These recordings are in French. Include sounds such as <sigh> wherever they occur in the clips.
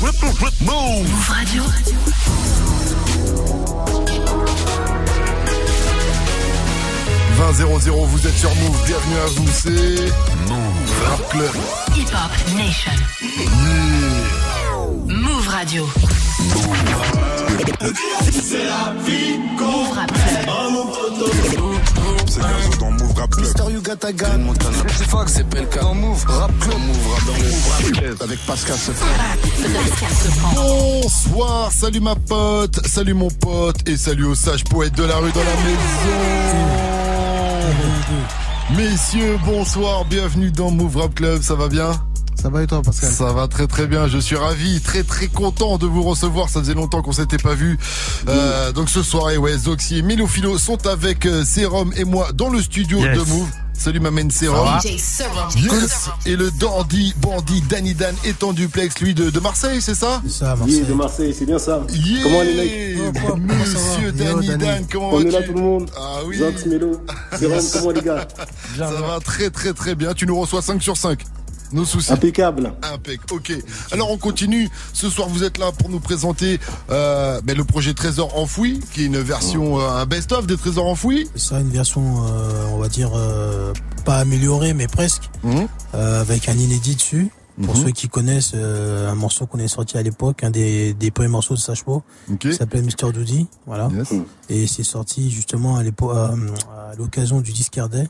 Move Radio. vous êtes sur Move, bienvenue à vous, c'est Move Rap Club. Hip Hop Nation. Move Radio. C'est la vie Move Rap Club. C'est Gazo dans Move Rap Club. Mister Yuga Gun. C'est Fox, c'est Pelka. Dans Move Rap Club. Move Rap dans Move Rap Club. Avec Pascal Sefran. Bonsoir, salut ma pote, salut mon pote et salut aux sages poètes de la rue dans la maison. Messieurs, bonsoir, bienvenue dans Move Rap Club, ça va bien? Ça va et toi, Pascal Ça va très très bien, je suis ravi, très très content de vous recevoir, ça faisait longtemps qu'on s'était pas vu. Euh, donc ce soir, ouais, Zoxy et Milofilo sont avec euh, Serum et moi dans le studio Yes. de Move. Salut ma main Serum. Serum. Yes. Et le dandy bandit Danny Dan est en duplex, lui de, de Marseille, c'est ça ça, Oui, Marseille. de Marseille, c'est bien ça. Yeah. Comment les mecs Oh, Monsieur Yo, Danny Danny. Dan, comment On est là tout le monde. Ah oui. Zox, Mélo, Jérôme, <laughs> comment les gars Ça va très très très bien. Tu nous reçois 5 sur 5. Nos soucis. Impeccable. Impec. Ok. Alors on continue. Ce soir vous êtes là pour nous présenter euh, ben, le projet Trésor enfoui, qui est une version, euh, un best-of des Trésors enfouis. C'est ça, une version, euh, on va dire, euh, pas améliorée, mais presque, Mhm. euh, avec un inédit dessus. Pour Mhm. ceux qui connaissent euh, un morceau qu'on est sorti à l'époque, un des, des premiers morceaux de Sachpo, Ok. qui s'appelle Mister Doody, voilà. Yes. Et c'est sorti justement à l'époque, à, à l'occasion du Disquaire Day.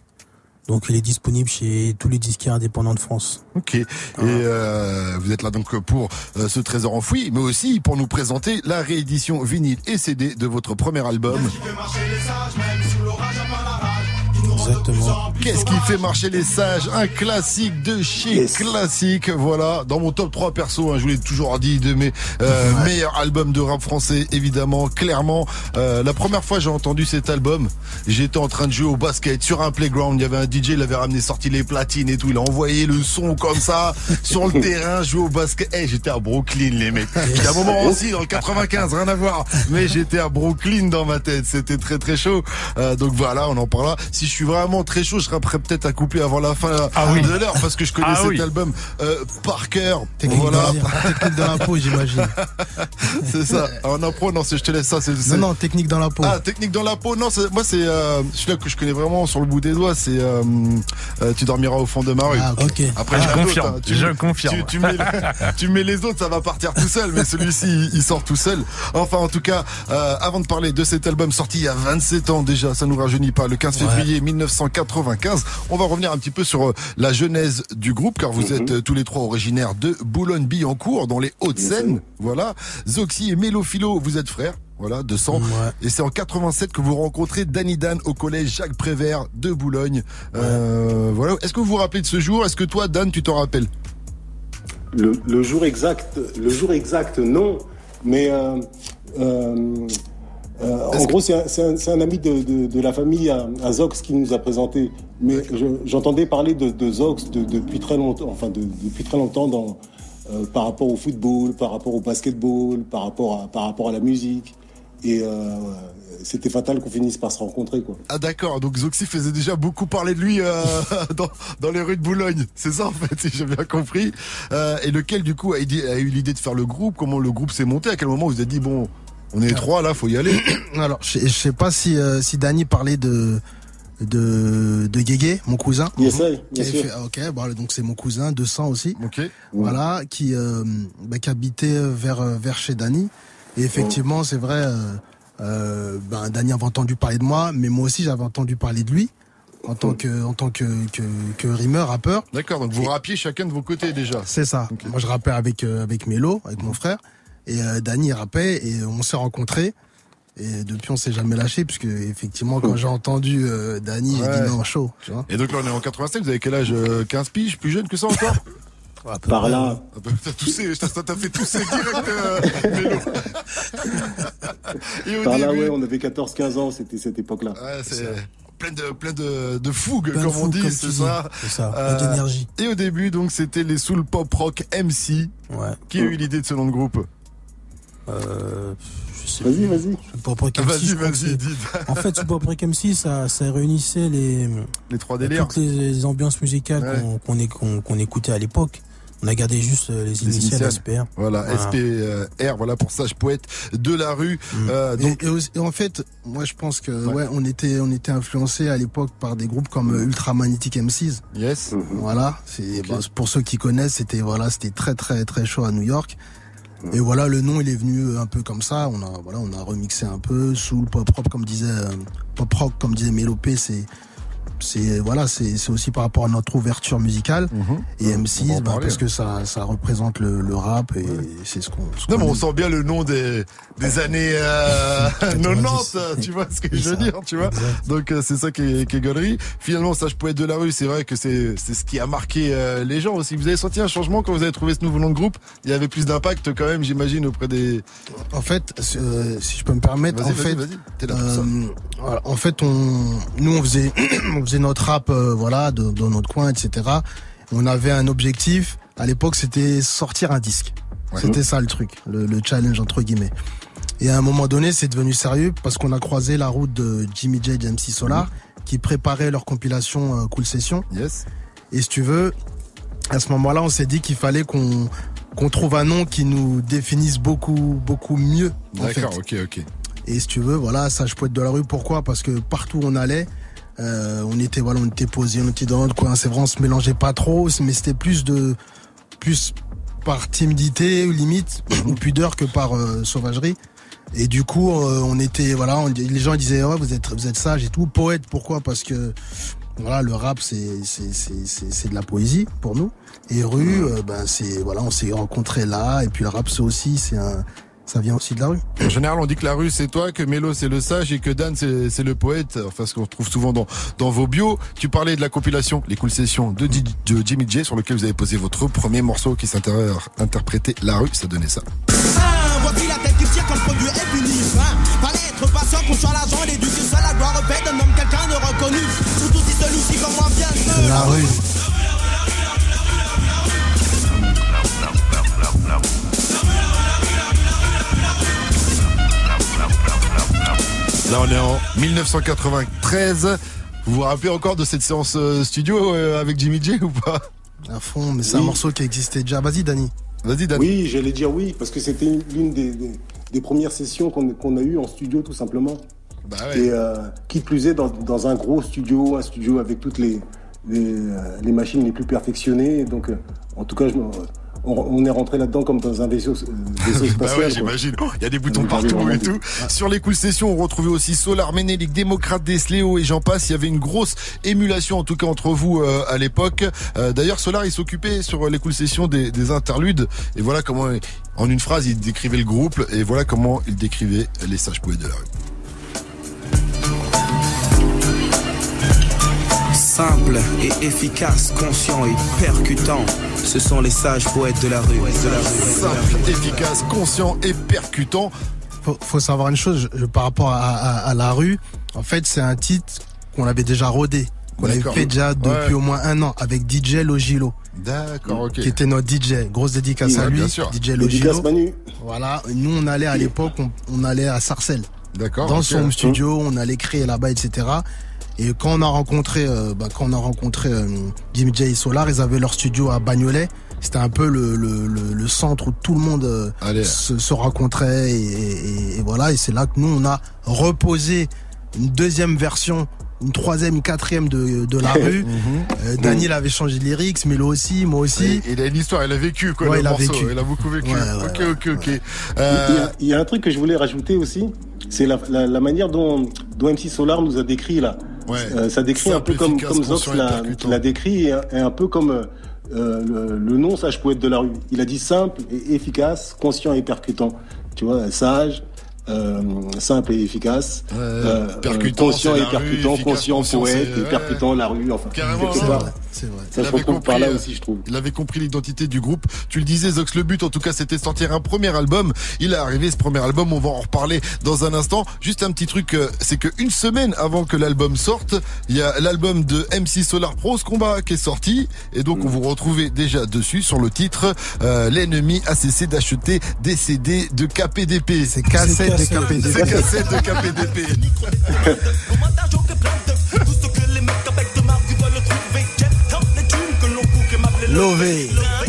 Donc il est disponible chez tous les disquaires indépendants de France. Ok. Et euh, vous êtes là donc pour euh, ce Trésor enfoui, mais aussi pour nous présenter la réédition vinyle et CD de votre premier album. Exactement. Qu'est-ce qui fait marcher les sages Un classique de chez Yes. classique, voilà. Dans mon top 3 perso, hein, je vous l'ai toujours dit, de mes euh, meilleurs albums de rap français, évidemment, clairement. Euh, la première fois j'ai entendu cet album, j'étais en train de jouer au basket sur un playground. Il y avait un DJ, il avait ramené sorti les platines et tout. Il a envoyé le son comme ça <laughs> sur le terrain, jouer au basket. Eh, j'étais à Brooklyn, les mecs. Il y a un moment aussi dans le 95, rien à voir. Mais j'étais à Brooklyn dans ma tête. C'était très très chaud. Euh, donc voilà, on en parlera. Si je suis vraiment très chaud, je serai prêt peut-être à couper avant la fin Ah oui. de l'heure parce que je connais Ah cet oui. album euh, par cœur. Technique, Voilà, dans, technique dans la peau, j'imagine. <laughs> c'est ça. En impro, non, c'est- je te laisse ça. C'est, c'est- Non, non, technique dans la peau. Ah, technique dans la peau. Non, c'est- moi c'est euh, celui-là que je connais vraiment sur le bout des doigts. C'est euh, euh, tu dormiras au fond de ma rue. Ah, ok. Après, Je confirme, hein. Tu- je confirme. Tu, tu mets, <laughs> tu mets les autres, ça va partir tout seul, mais celui-ci, il, il sort tout seul. Enfin, en tout cas, euh, avant de parler de cet album sorti il y a 27 ans déjà, ça nous rajeunit pas, le 15 février 1995, on va revenir un petit peu sur euh, la genèse du groupe, car vous êtes euh, tous les trois originaires de Boulogne-Billancourt, dans les Hauts-de-Seine. Voilà. Zoxy et Mélophilo, vous êtes frères. Voilà, de sang. Ouais. Et c'est en 87 que vous rencontrez Danny Dan au collège Jacques Prévert de Boulogne. Euh, voilà. Est-ce que vous vous rappelez de ce jour? Est-ce que toi, Dan, tu t'en rappelles? Le, le jour exact, le jour exact, non. Mais euh, euh, euh, en gros, c'est un, ami de, de- de la famille à, à Zox qui nous a présenté. Mais je- j'entendais parler de, de Zox de- depuis très longtemps, enfin de- depuis très longtemps dans, euh, par rapport au football, par rapport au basketball, par rapport à, par rapport à la musique. Et euh, c'était fatal qu'on finisse par se rencontrer, quoi. Ah d'accord, donc Zoxy faisait déjà beaucoup parler de lui euh, <laughs> dans, dans les rues de Boulogne. C'est ça en fait, si j'ai bien compris. Euh, et lequel du coup a, eu l'idée de faire le groupe? Comment le groupe s'est monté? À quel moment vous êtes dit bon, on est trois là, faut y aller <coughs> Alors, je, je sais pas si, euh, si Danny parlait de, de, de Guégué, mon cousin. Yes, avait sûr. fait- ok, bon, donc c'est mon cousin, 200 aussi. Ok. Voilà, qui, euh, bah, qui habitait vers, euh, vers chez Danny. Et effectivement, c'est vrai, euh, ben, Danny avait entendu parler de moi, mais moi aussi j'avais entendu parler de lui en tant que, en tant que, que, que rimeur, rappeur. D'accord, donc vous rappiez chacun de vos côtés déjà. C'est ça. Moi, je rappais avec euh, avec Mélo, avec mon frère, et euh, Danny il rappait et on s'est rencontrés. Et depuis, on s'est jamais lâché, puisque effectivement, quand j'ai entendu euh, Danny, j'ai Ouais. dit non, chaud, tu vois. Et donc là on est en 87, vous avez quel âge euh, 15 piges, plus jeune que ça encore? Par là. Ah bah, T'as toussé, ça t'a fait tousser direct, euh, <laughs> Par là, ouais, on avait 14-15 ans, c'était cette époque-là. ouais, c'est plein de plein de, de fougue, Plein de comme on fou, dit, c'est ça. C'est ça, Euh, plein d'énergie. Et au début, donc, c'était les Soul Pop Rock MC. Ouais. Qui a eu l'idée de ce nom de groupe Euh, je sais Vas-y, vas-y. Vas-y, vas-y, En fait, Super Break MC, ça, ça réunissait les, les trois délires. toutes les ambiances musicales Ouais. qu'on qu'on é- qu'on- qu'on écoutait à l'époque. On a gardé juste euh, les Les initiales. SPR. Voilà, SPR, voilà pour sage poète de la rue. Euh, Et- donc, et, aussi- et en fait, moi je pense que ouais, on était on était influencé à l'époque par des groupes comme euh, Ultra Magnetic MCs. yes. Voilà, c'est bah, pour ceux qui connaissent, c'était voilà, c'était très très très chaud à New York. Et voilà, le nom il est venu un peu comme ça. On a voilà, on a remixé un peu soul pop rock comme disait euh, pop rock comme disait Mélopé. C'est c'est voilà, c'est c'est aussi par rapport à notre ouverture musicale et On va M6 en bah, parler. parce que ça ça représente le, le rap et c'est ce qu'on. ce Non, mais qu'on on sent bien le nom des, des années euh, <laughs> 90, 90. tu vois ce que je veux ça. dire, tu vois. Exact. Donc euh, c'est ça qui est, qui est. Finalement, Sage Poète de la rue, c'est vrai que c'est c'est ce qui a marqué euh, les gens aussi. Vous avez senti un changement quand vous avez trouvé ce nouveau nom de groupe? Il y avait plus d'impact quand même, j'imagine, auprès des... En fait, euh, si je peux me permettre, en fait, là ça. Euh, en fait, on, nous, on faisait, <clears throat> on faisait notre rap, euh, voilà, de- dans notre coin, etc. On avait un objectif. À l'époque, c'était sortir un disque. Ouais. C'était ça le truc, le, le challenge entre guillemets. Et à un moment donné, c'est devenu sérieux parce qu'on a croisé la route de Jimmy J et MC Solar qui préparaient leur compilation euh, Cool Session. Yes. Et si tu veux, à ce moment-là, on s'est dit qu'il fallait qu'on qu'on trouve un nom qui nous définisse beaucoup beaucoup mieux. D'accord, ok, ok. Et si tu veux, voilà, sage poète de la rue. Pourquoi? Parce que partout où on allait, euh, on était voilà, on était posé, on était dans notre coin. C'est vrai, on se mélangeait pas trop, mais c'était plus de plus par timidité limite ou pudeur que par euh, sauvagerie. Et du coup, euh, on était voilà, on- les gens disaient ouais, vous êtes vous êtes sage et tout. Poète, pourquoi? Parce que voilà, le rap c'est c'est c'est c'est c'est de la poésie pour nous. Et rue, euh, ben c'est voilà, on s'est rencontrés là. Et puis le rap c'est aussi c'est un ça vient aussi de la rue. En général, on dit que la rue c'est toi, que Mélo c'est le sage et que Dan c'est le poète. Enfin, ce qu'on retrouve souvent dans dans vos bios. Tu parlais de la compilation, les cool sessions de, Jimmy J, sur lequel vous avez posé votre premier morceau qui s'interprétait la rue. Ça donnait ça. Ah, voici la tête qui tire comme produit est puni. Hein. Fallait être patient, conscient l'argent, l'éduquer seul, la gloire faite d'un homme, quelqu'un de reconnu. Surtout si celui-ci comme moi vient de La rue. Là, on est en 1993. Vous vous rappelez encore de cette séance euh, studio euh, avec Jimmy J ou pas? À fond, mais c'est un morceau qui existait déjà. Vas-y, Dani. Vas-y, Dan. Oui, j'allais dire oui, parce que c'était une- l'une des, des- des premières sessions qu'on qu'on a eues en studio, tout simplement. Bah ouais. Et euh, qui plus est, dans, dans un gros studio, un studio avec toutes les, les, les machines les plus perfectionnées. Donc, en tout cas, je, me- on, on est rentré là-dedans comme dans un vaisseau, euh, <laughs> Bah ouais, j'imagine. Oh, Il y a des boutons partout et tout. Sur les cool sessions, on retrouvait aussi Solar, Ménélique, Démocrate, Desléo et j'en passe. Il y avait une grosse émulation, en tout cas entre vous euh, à l'époque. Euh, D'ailleurs, Solar, il s'occupait sur les cool sessions des, des interludes. Et voilà comment, en une phrase, il décrivait le groupe. Et voilà comment il décrivait les sages poètes de la rue. Simple et efficace, conscient et percutant. Ce sont les sages poètes de la rue. De la rue. Simple, efficace, conscient et percutant. Faut, faut savoir une chose je- par rapport à, à- à la rue. En fait, c'est un titre qu'on avait déjà rodé, qu'on avait fait déjà depuis Ouais. au moins un an avec DJ Logilo, D'accord, ok. qui était notre DJ. Grosse dédicace Oui, à lui, bien sûr. DJ Logilo. Manu. Voilà. Nous, on allait à l'époque, on, on allait à Sarcelles. D'accord. dans son home studio, on allait créer là-bas, etc. Et quand on a rencontré, euh, bah, quand on a rencontré euh, Jimmy J et Solar, ils avaient leur studio à Bagnolet. C'était un peu le, le, le, le centre où tout le monde euh, se, se rencontrait et, et- et voilà. Et c'est là que nous on a reposé une deuxième version, une troisième, une quatrième de, de la <laughs> rue. Euh, Daniel avait changé de lyrics, Melo aussi, moi aussi. Il, il a une histoire, il a vécu quoi Ouais, le il a morceau, vécu. il a beaucoup vécu. Ouais, ouais, ok, ouais, ok, ok, Il y, Euh, a, il y a un truc que je voulais rajouter aussi, c'est la, la, la manière dont, dont MC Solar nous a décrit là. Ouais. Euh, ça décrit un peu comme, comme Zox l'a décrit et, un- et un peu comme euh, le, le nom sage poète de la rue. Il a dit simple et efficace, conscient et percutant. Tu vois, sage, euh, simple et efficace, Euh, percutant, conscient et rue, percutant, efficace, conscient, poète et percutant la rue. Enfin, quelque part, c'est vrai. ça Il se avait retrouve compris, par là euh, aussi, je trouve. Il avait compris l'identité du groupe. Tu le disais, Zox, le but, en tout cas, c'était de sortir un premier album. Il est arrivé, ce premier album. On va en reparler dans un instant. Juste un petit truc, euh, c'est que une semaine avant que l'album sorte, il y a l'album de MC Solar Pros Combat qui est sorti. Et donc, on vous retrouvait déjà dessus sur le titre, euh, l'ennemi a cessé d'acheter des CD de KPDP. C'est cassette de KPD. C'est cassette de KPDP. <laughs> Louvei.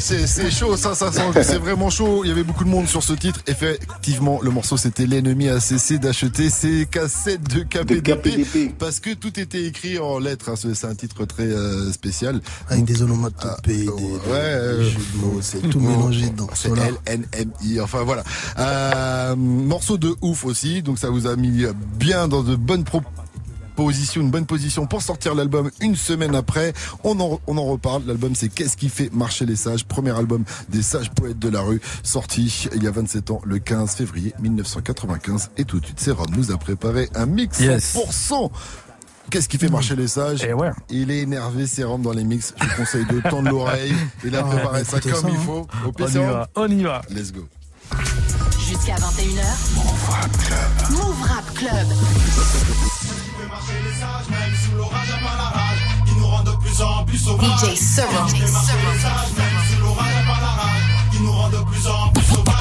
C'est c'est chaud, ça, ça sent- c'est vraiment chaud. Il y avait beaucoup de monde sur ce titre. Effectivement, le morceau c'était l'ennemi a cessé d'acheter ses cassettes de KPDP, parce que tout était écrit en lettres. hein. C'est un titre très euh, spécial. Avec des onomatopées, des, des- Ouais, euh, des jeux de mots, c'est tout mélangé dedans. C'est. LNMI. Enfin voilà. Euh, morceau de ouf aussi. Donc ça vous a mis bien dans de bonnes propositions, une bonne position pour sortir l'album une semaine après. On en, on en reparle. L'album c'est Qu'est-ce qui fait marcher les sages? Premier album des sages poètes de la rue, sorti il y a 27 ans, le 15 février 1995. Et tout de suite, Serum nous a préparé un mix Yes. 100%. Qu'est-ce qui fait marcher les sages? Et ouais. Il est énervé, Serum dans les mix. Je vous conseille de tendre l'oreille. Il a Ah, préparé ça comme ça, il hein. faut. Au On y va, on y va. Let's go. Jusqu'à 21h. Move Rap Club. Move Rap Club. Marcher les sages, même sous l'orage à pas la rage, qui nous rend de plus en plus sauvages. DJ Serum. Fait marcher les sages, même sous l'orage à pas la rage, qui nous rend de plus en plus sauvages.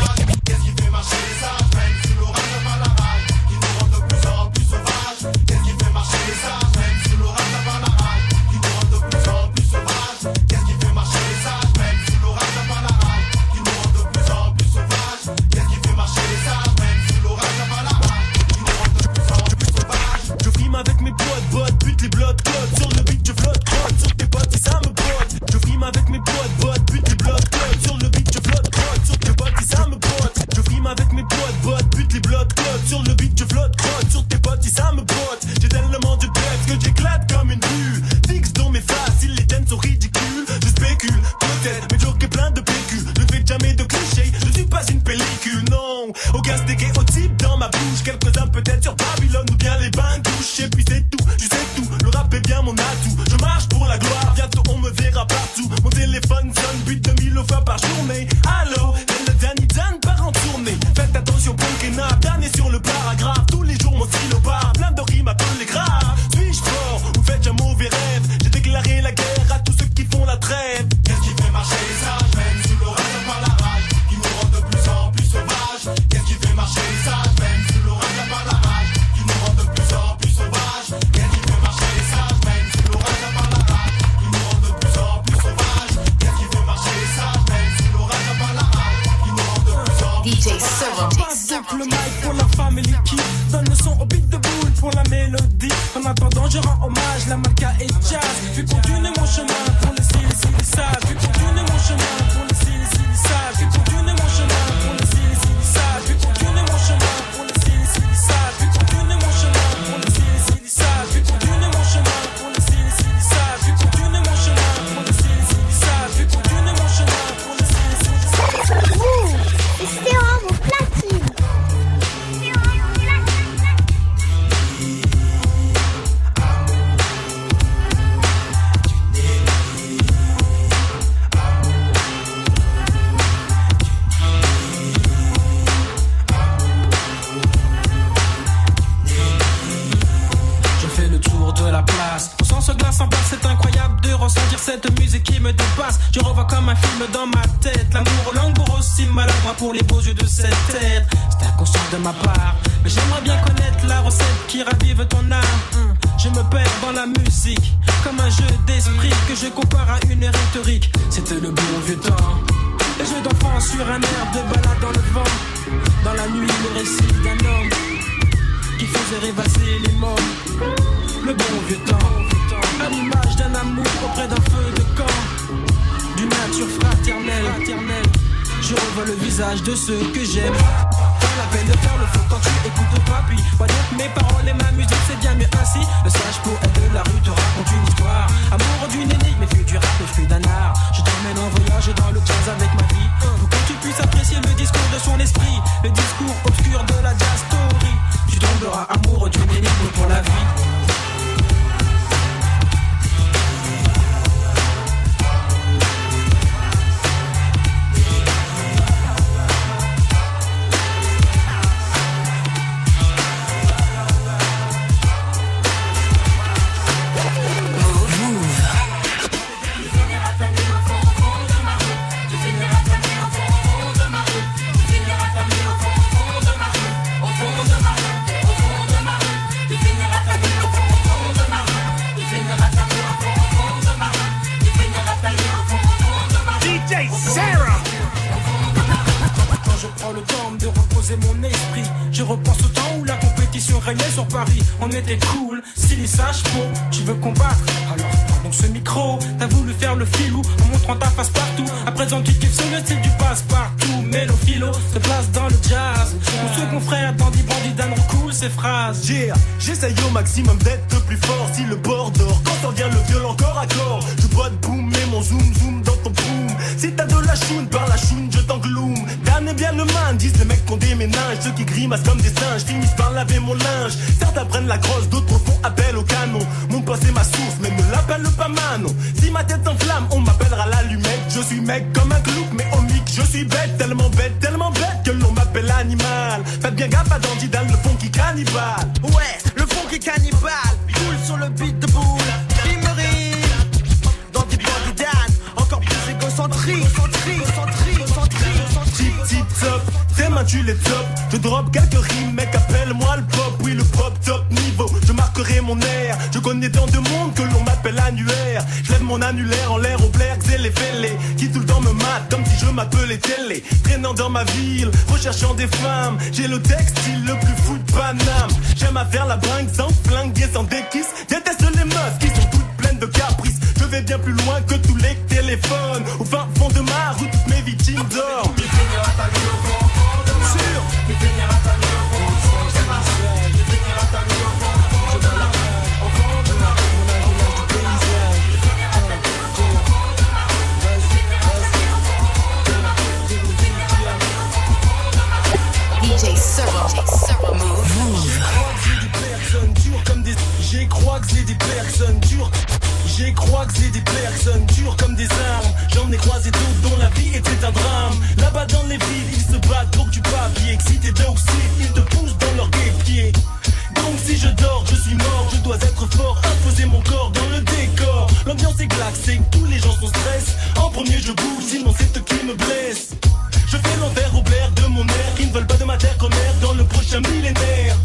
Revois comme un film dans ma tête. L'amour langour aussi maladroit pour les beaux yeux de cette tête. C'est inconscient de ma part, mais j'aimerais bien connaître la recette qui ravive ton âme. Hum, Je me perds dans la musique, comme un jeu d'esprit que je compare à une rhétorique. C'était le bon vieux temps. Les jeux d'enfants sur un air de balade dans le vent. Dans la nuit, le récit d'un homme qui faisait rêvasser les morts. Le bon vieux temps, à l'image d'un amour auprès d'un feu de camp, d'une nature fraternelle. Je revois le visage de ceux que j'aime. Pas la peine de faire le fou quand tu écoutes pas, puis vois donc mes paroles et ma musique, c'est bien mieux ainsi. Le sage poète de la rue te raconte une histoire. Amour d'une énigme, mais fut du rap, le fruit d'un art. Je t'emmène en voyage dans le jazz avec ma vie. Pour que tu puisses apprécier le discours de son esprit, le discours obscur de la story. Tu tomberas amoureux d'une énigme pour la vie. Sages font, tu veux combattre, alors donc ce micro. T'as voulu faire le filou en montrant ta face partout. À présent, tu kiffes sur le style du passe-partout. Mais le philo se place dans le jazz. Mon second frère, Dandy Bandit, Dan cool ses phrases. Yeah, j'essaye au maximum d'être plus fort si le bord dort. Quand on vient le violent corps à corps, disent les mecs qu'on déménage. Ceux qui grimacent comme des singes finissent par laver mon linge. Certains prennent la crosse, d'autres font appel au canon. Mon est ma source, mais ne l'appelle pas Manon. Si ma tête s'enflamme, on m'appellera l'allumette. Je suis mec comme un clouk, mais au mic, je suis bête, tellement bête, tellement bête que l'on m'appelle animal. Faites bien gaffe à Dandy Dan, le fond qui cannibale. Ouais, le fond qui cannibale, tu les top. Je drop quelques rimes, mec, appelle-moi le pop. Oui, le pop top niveau, je marquerai mon air. Je connais tant de monde que l'on m'appelle annuaire. Je lève mon annulaire en l'air au blaire, et les fêlés. Qui tout le temps me mate comme si je m'appelais télé. Traînant dans ma ville, recherchant des femmes. J'ai le textile le plus fou de Paname. J'aime à faire la bringue sans flingue et sans déquisse. Déteste les meufs qui sont toutes pleines de caprices. Je vais bien plus loin que tous les téléphones. Au fin fond de ma route, toutes mes victimes dorment. Comme des. J'ai croisé des personnes dures. J'ai croisé des personnes dures comme des armes. J'en ai croisé d'autres dont la vie était un drame. Là-bas dans les villes, ils se battent pour que tu papier. Excités docile, ils te poussent dans leurs pieds. Donc si je dors, je suis mort, je dois être fort, imposer mon corps dans le décor. L'ambiance est glacée, tous les gens sont stress. En premier je bouge, sinon c'est eux qui me blesse. Je fais l'envers au blaire de mon air, qui ne veulent pas de ma terre comme air dans le prochain millénaire.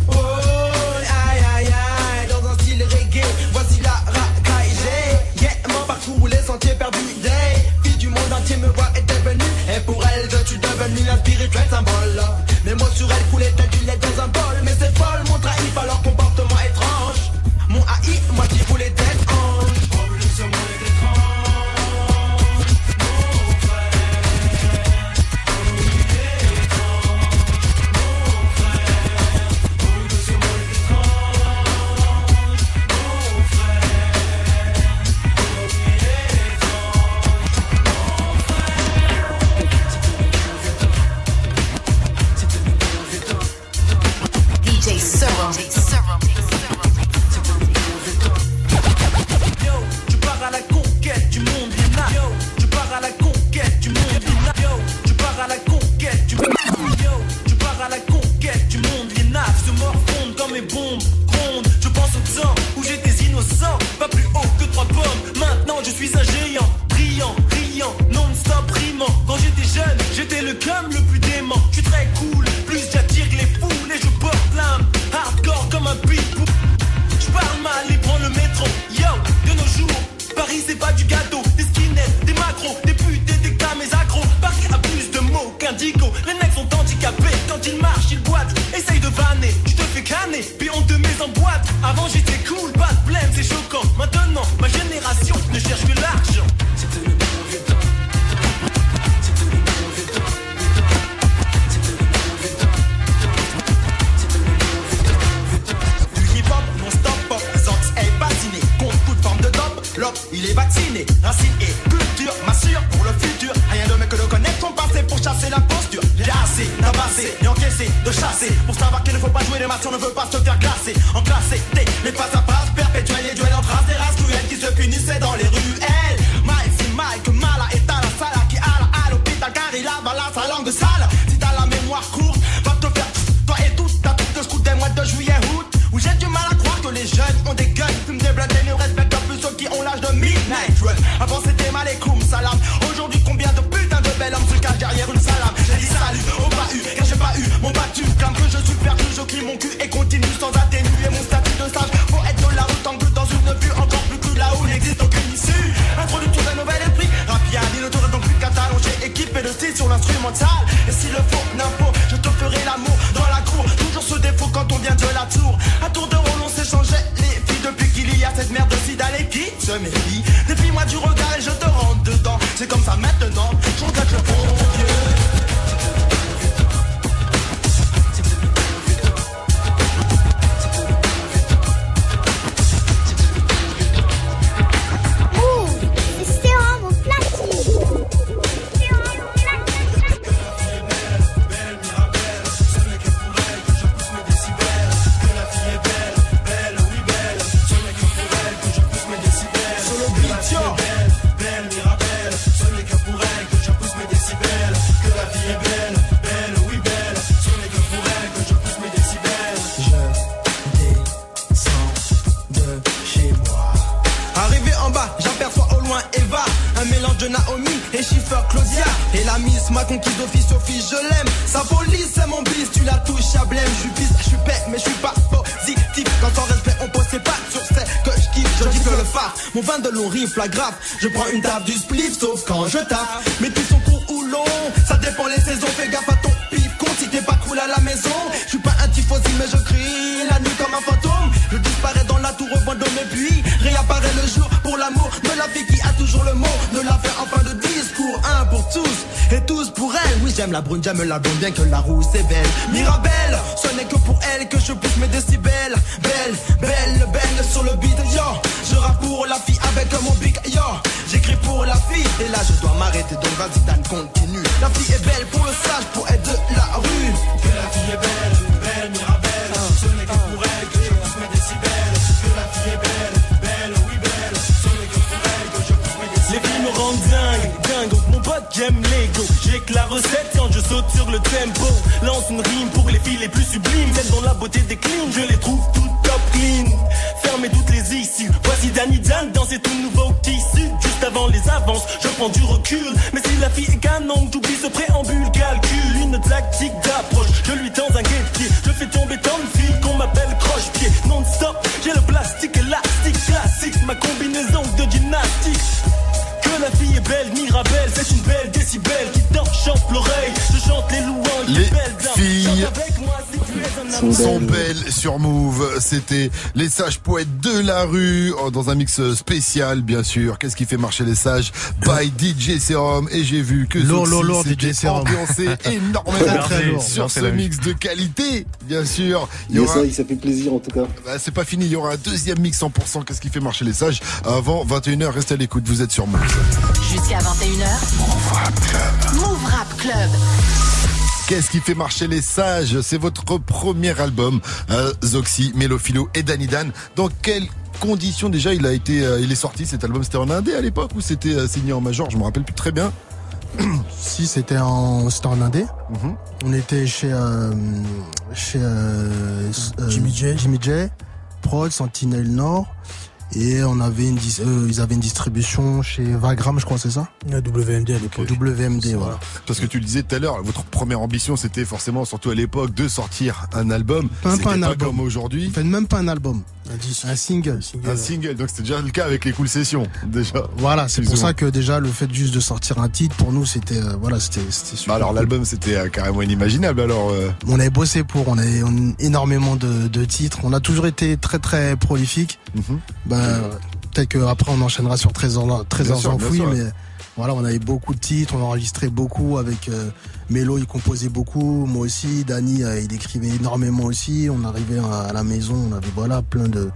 Pour savoir j'aime la brune, j'aime la blonde, bien que la rousse est belle. Mirabelle, ce n'est que pour elle que je pousse mes décibels. Belle, belle, belle sur le beat, yo. Je rappe pour la fille avec mon big, yo. J'écris pour la fille, et là je dois m'arrêter, donc vas-y, Dan, continue. La fille est belle pour le sage, pour être de la rue. Que la fille est belle, belle, Mirabelle. Ce n'est que pour elle que je pousse mes décibels. Que la fille est belle, belle, oui belle. Ce n'est que pour elle que je pousse mes Les décibels. filles me rendent dingue, dingue. Mon pote j'aime l'ego. J'ai que la recette saute sur le tempo. Lance une rime pour les filles les plus sublimes. Celles dont la beauté décline, je les trouve toutes top clean. Fermez toutes les issues. Voici Danny Dan dans ces tout nouveaux tissus. Juste avant les avances, je prends du recul. Mais si la fille est canon, j'oublie ce préambule. Calcul, une tactique d'approche. Je lui tends un guet-pied. Je fais tomber tant de filles qu'on m'appelle croche-pied. Non-stop, j'ai le plastique élastique classique. Ma combinaison homme. sont belles sur Move. C'était les sages poètes de la rue oh, dans un mix spécial, bien sûr. Qu'est-ce qui fait marcher les sages? By DJ Serum. Et j'ai vu que Lourd, lourd, lourd, DJ Serum. ambiancé <laughs> énormément Très, très lourd. sur Non, ce mix de qualité, bien sûr. Il y aura ça, ça fait plaisir en tout cas. bah, c'est pas fini, il y aura un deuxième mix 100%. Qu'est-ce qui fait marcher les sages? Avant 21h, restez à l'écoute, vous êtes sur Move. Jusqu'à 21h. Move Rap Club. Move Rap Club. Qu'est-ce qui fait marcher les sages? C'est votre premier album, euh, Zoxy, Mélophilo et Danny Dan. Dans quelles conditions déjà il a été, euh, il est sorti cet album? C'était en indé à l'époque ou c'était euh, signé en major? Je me rappelle plus très bien. <clears throat> Si c'était en, c'était en indé. Mhm. On était chez euh, chez euh, euh, Jimmy J. Jimmy J, Prod, Sentinelle Nord, et on avait une dis- euh, ils avaient une distribution chez Vagram, je crois, c'est ça? La WMD à l'époque. WMD, voilà. Parce que tu le disais tout à l'heure, votre première ambition c'était forcément, surtout à l'époque, de sortir un album. Même pas un pas album. comme aujourd'hui. Faites même pas un album, Un single. Un single, donc c'était déjà le cas avec les Cool Sessions, déjà. Voilà, c'est pour ça que déjà le fait juste de sortir un titre pour nous c'était euh, voilà c'était c'était super. Bah alors cool. l'album c'était euh, carrément inimaginable alors. euh, On avait bossé pour, on avait on- énormément de, de titres. On a toujours été très très prolifique. mhm. Ben, peut-être qu'après on enchaînera sur Trésor, Trésor sûr, bien enfoui, sûr, ouais. mais voilà, on avait beaucoup de titres, on enregistrait beaucoup avec Mélo, il composait beaucoup, moi aussi, Dany, euh, il écrivait énormément aussi. On arrivait à, la maison, on avait voilà plein de,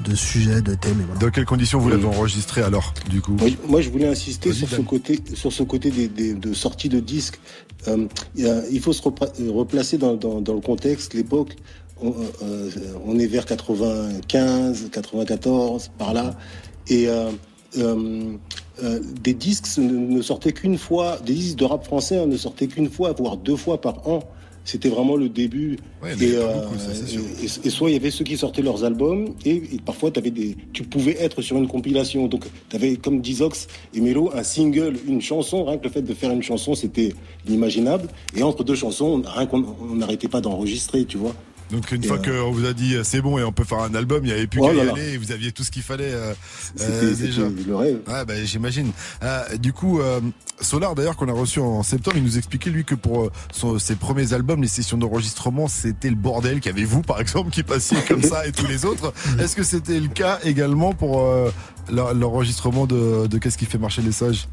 de sujets, de thèmes. Et voilà. Dans quelles conditions vous l'avez enregistré alors, du coup Moi, moi, je voulais insister sur ce côté, sur ce côté des, des- de sortie de disques. Euh, il faut se replacer dans, dans- dans le contexte, l'époque. On, euh, on est vers 95, 94, par là. Et euh, euh, euh, des disques ne, sortaient qu'une fois, des disques de rap français hein, ne sortaient qu'une fois, voire deux fois par an. C'était vraiment le début. Ouais, et, euh, beaucoup, ça, et- et- et soit il y avait ceux qui sortaient leurs albums, et, parfois avais des, tu pouvais être sur une compilation. Donc tu avais, comme Dizox et Melo, un single, une chanson. Rien que le fait de faire une chanson, c'était inimaginable. Et entre deux chansons, rien qu'on on n'arrêtait pas d'enregistrer, tu vois. Donc une Et, fois euh, qu'on vous a dit euh, c'est bon et on peut faire un album, il n'y avait plus Oh qu'à y là là. aller et vous aviez tout ce qu'il fallait euh, C'était- euh, c'était déjà. le rêve. Ouais, bah, j'imagine. Euh, du coup, euh, Solar d'ailleurs qu'on a reçu en septembre, il nous expliquait lui que pour son- ses premiers albums, les sessions d'enregistrement, c'était le bordel. Qu'il y avait vous par exemple qui passiez comme ça et tous les autres. <laughs> Est-ce que c'était le cas également pour euh, l'en- l'enregistrement de, de qu'est-ce qui fait marcher les sages?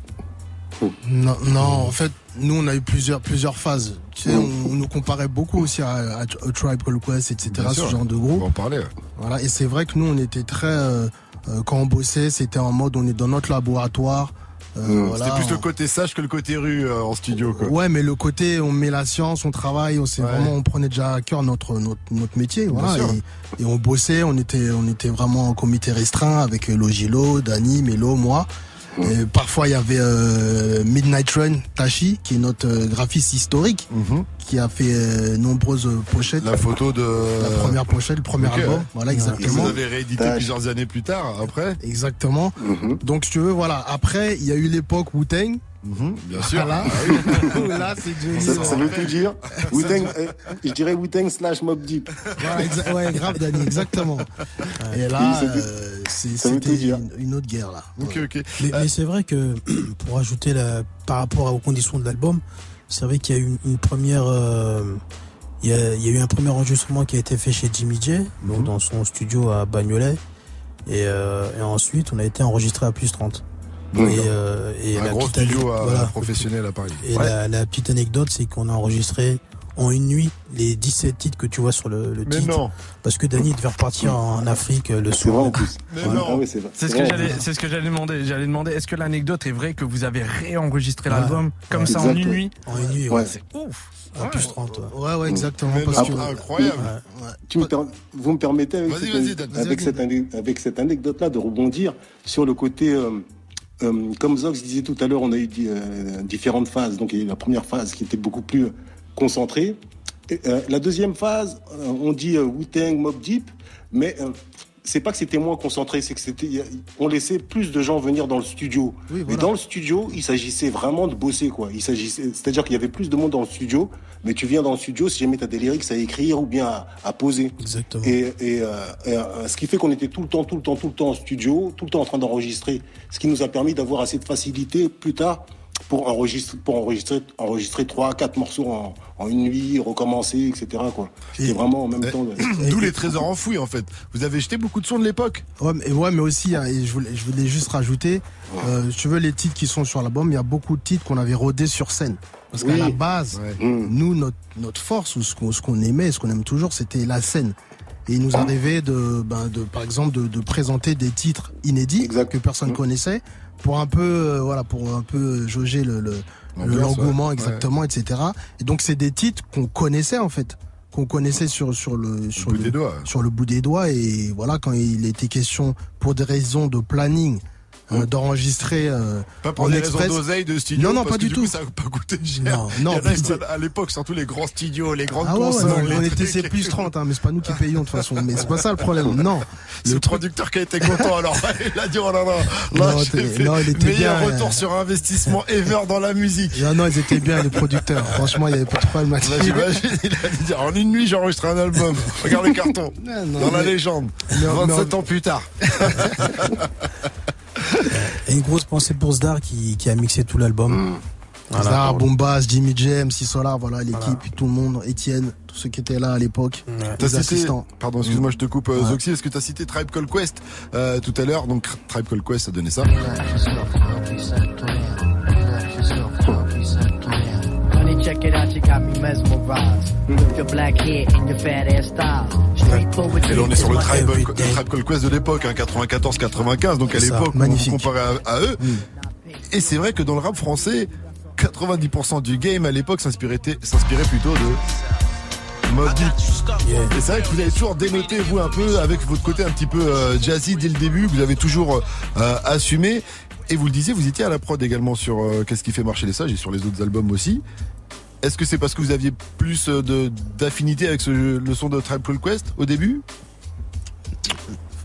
Non, non, en fait, nous, on a eu plusieurs, plusieurs phases. Tu sais, on, on nous comparait beaucoup aussi à, à, à Tribe Called Quest, etc., Bien ce sûr. genre de groupe. On va en parler. Voilà, et c'est vrai que nous, on était très, euh, euh, quand on bossait, c'était en mode, on est dans notre laboratoire. euh, voilà, C'était plus le côté sage que le côté rue euh, en studio. Quoi. Ouais, mais le côté, on met la science, on travaille, on, Ouais. vraiment, on prenait déjà à cœur notre, notre, notre métier, voilà. Et, et on bossait, on était, on était vraiment en comité restreint avec Logilo, Dani, Melo, moi. Et parfois, il y avait euh, Midnight Run, Tashi, qui est notre euh, graphiste historique, qui a fait euh, nombreuses pochettes. Mhm. La photo de La première pochette, le premier album, voilà, Et exactement. Vous avez réédité plusieurs années plus tard, après Exactement. Donc, si tu veux, voilà. Après, il y a eu l'époque Wu-Tang. bien sûr. Voilà. <laughs> Là, c'est Johnny. Ça, ça veut tout dire. <laughs> Wu-Tang, euh, je dirais Wu-Tang slash Mob Deep. Ouais, grave, Dani, exactement. <laughs> Et là, euh, c'est- c'était une, une autre guerre, là. Ok, ok. Mais, mais c'est vrai que <clears throat> pour ajouter la, par rapport aux conditions de l'album, c'est vrai qu'il y a eu une, première, euh, il, y a, il y a eu un premier enregistrement qui a été fait chez Jimmy J, donc dans son studio à Bagnolet, et, euh, et ensuite on a été enregistré à plus 30. Et, euh, et un la gros studio euh, voilà. professionnel à Paris. Et la, la petite anecdote, c'est qu'on a enregistré en une nuit les 17 titres que tu vois sur le, le Mais titre. non. Parce que Danny devait repartir en Afrique le soir. c'est vrai. C'est ce que j'allais, c'est ce que j'allais demander. J'allais demander, est-ce que l'anecdote est vraie que vous avez réenregistré Ouais. l'album comme Ouais. ça en une nuit? En une nuit, Ouais. ouais. C'est ouf. En Ouais. plus 30. ouais. Ouais, ouais, exactement. Parce non, que, incroyable. ouais. Tu me per- vous me permettez avec, Vas-y, cette, vas-y, Dan. avec, cette, ane- avec cette anecdote-là de rebondir sur le côté, euh, euh, comme Zox disait tout à l'heure, on a eu euh, différentes phases. Donc il y a eu la première phase qui était beaucoup plus concentrée. Et, euh, la deuxième phase, euh, on dit euh, Wu-Tang, Mob Deep, mais c'est pas que c'était moins concentré, c'est que c'était, on laissait plus de gens venir dans le studio. Oui, Mais dans le studio, il s'agissait vraiment de bosser, quoi. Il s'agissait, c'est-à-dire qu'il y avait plus de monde dans le studio, mais tu viens dans le studio si jamais tu as des lyrics à écrire ou bien à, à poser. Exactement. Et, et, euh, et, euh, ce qui fait qu'on était tout le temps, tout le temps, tout le temps en studio, tout le temps en train d'enregistrer, ce qui nous a permis d'avoir assez de facilité plus tard pour enregistrer, pour enregistrer, enregistrer trois, quatre morceaux en, en une nuit, recommencer, etc. Quoi. C'était Et- vraiment en même temps. <clears throat> D'où les trésors enfouis en fait. Vous avez jeté beaucoup de sons de l'époque. Ouais, mais, ouais, mais aussi, hein, et je, voulais, je voulais juste rajouter, euh, si tu veux, les titres qui sont sur l'album, il y a beaucoup de titres qu'on avait rodés sur scène. Parce qu'à la base, Ouais. Mm. nous, notre, notre force, ou ce qu'on ce qu'on aimait, ce qu'on aime toujours, c'était la scène. Et il nous arrivait de, ben, de par exemple, de, de présenter des titres inédits Exact. que personne Mm. connaissait, pour un peu, euh, voilà, pour un peu jauger le, l'engouement ouais. exactement, etc. Et donc c'est des titres qu'on connaissait en fait, qu'on connaissait sur sur le sur bout le, des doigts. sur le bout des doigts et voilà quand il était question pour des raisons de planning euh, d'enregistrer euh, Pas pour en des express. raisons d'oseille de studio. Non, non, parce pas que du coup, tout. ça n'a pas coûté cher. Non, non, puis c'est- à l'époque, surtout les grands studios, les grandes Ah ouais, ouais, non, les on était c'est plus 30 hein, mais c'est pas nous qui payons de toute façon mais c'est pas ça le problème <laughs> non le producteur qui a été content alors. <laughs> Il a dit oh là là, là Non, fait non, il était meilleur bien, retour euh. sur investissement ever dans la musique. non, non ils étaient bien les producteurs franchement il y avait pas de problème Là, j'imagine, il a dit en une nuit j'ai enregistré un album. Regarde le carton. Non, dans la légende. mais- 27 mais- ans plus tard. <laughs> Et une grosse pensée pour Zdar qui, qui a mixé tout l'album. Voilà. Zara, Bombas, Jimmy James, Solar, voilà l'équipe, tout le monde, Étienne, tous ceux qui étaient là à l'époque, Ouais. T'as cité, assistants. pardon, excuse-moi, je te coupe, euh, Ouais. Zoxy, est-ce que t'as cité Tribe Called Quest euh, tout à l'heure? Donc Tribe Called Quest, ça donnait ça. Check it out, you got me mesmerized. With your black hair and your fat ass style. Et là, on est sur le Tribe. Tribe Called Quest de l'époque, hein, 94-95, donc à l'époque, comparait à, à eux. Et c'est vrai que dans le rap français, 90% du game à l'époque s'inspirait plutôt de Mobb Deep. Yeah. Et c'est vrai que vous avez toujours dénoté, vous, un peu, avec votre côté un petit peu euh, jazzy dès le début, que vous avez toujours euh, assumé. Et vous le disiez, vous étiez à la prod également sur euh, Qu'est-ce qui fait marcher les sages et sur les autres albums aussi. Est-ce que c'est parce que vous aviez plus euh, d'affinité avec ce, le son de Tribe Called Quest au début?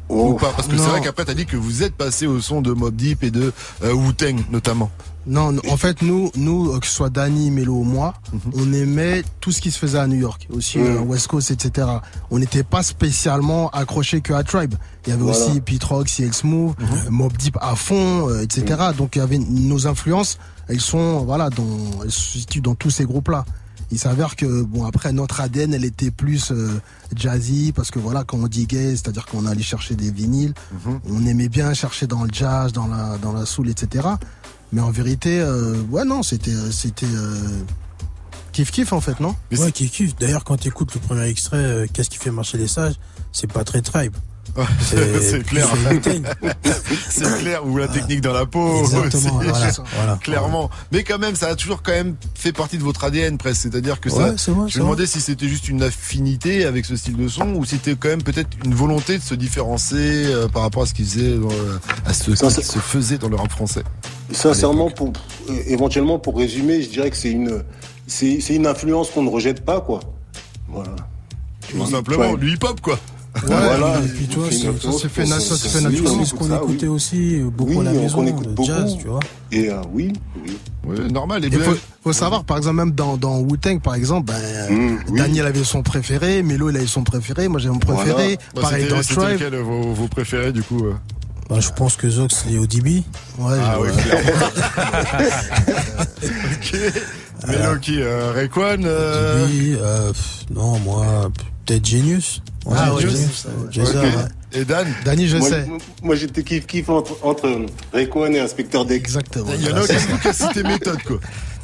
Ou pas? Parce que c'est vrai qu'après, t'as dit que vous êtes passé au son de Mob Deep et de euh, Wu-Tang, notamment. Non, en fait, nous, nous, euh, que ce soit Danny, Melo ou moi, Mhm. on aimait tout ce qui se faisait à New York, aussi West Coast, etc. On n'était pas spécialement accroché que à Tribe. Il y avait Voilà. aussi Pete Rock, CL Smooth, Mhm. euh, Mob Deep à fond, euh, etc. Donc il y avait nos influences, elles sont, voilà, dans, elles se situent dans tous ces groupes-là. Il s'avère que bon après notre ADN elle était plus euh, jazzy parce que voilà quand on diguait c'est-à-dire qu'on allait chercher des vinyles Mhm. on aimait bien chercher dans le jazz dans la dans la soul etc mais en vérité euh, ouais non c'était c'était euh, kiff kiff en fait non? Ouais, qui kiffe. D'ailleurs, quand tu écoutes le premier extrait, euh, Qu'est-ce qui fait marcher les sages? C'est pas très tribe. C'est clair. <laughs> c'est clair, ou la technique dans la peau Exactement, aussi. voilà, voilà. Clairement. Mais quand même, ça a toujours quand même fait partie de votre ADN presque. C'est-à-dire que ça. Ouais, c'est vrai, je me demandais vrai. si c'était juste une affinité avec ce style de son ou si c'était quand même peut-être une volonté de se différencier euh, par rapport à ce qu'ils faisaient, dans, euh, à ce Ça, qui se faisait dans le rap français. Sincèrement, pour, euh, éventuellement, pour résumer, je dirais que c'est une, c'est, une influence qu'on ne rejette pas, quoi. Voilà. Tu Tout simplement, ouais. du hip-hop, quoi. Voilà. et puis tu vois, ça s'est fait ça s'est fait oui, naturellement. ce qu'on oui. écoutait aussi euh, beaucoup Oui, à la on- maison, le beaucoup. jazz, tu vois. Et euh, oui, oui. Ouais, normal. Et Il faut, faut savoir, par exemple, même dans, dans Wu-Tang, par exemple, ben, Mmh, oui. Daniel avait son préféré, Melo, il avait son préféré, moi j'ai mon préféré. Bah, Pareil c'était- dans c'était Tribe. lequel, euh, vos, vos préférés, du coup euh Bah, je pense que Zox est au DB. Ouais, Ah ouais. oui, clairement. <laughs> ok. Mélo qui euh, Rayquan euh, DB, euh, pff, non, moi, peut-être Genius. Ah ouais, Genius. Genius. Et Dan Dani, je moi, sais. moi, j'étais kiff kiff entre, entre Rayquan et Inspecteur Deck. Exactement. Il y en a qui qui a cité méthode, quoi.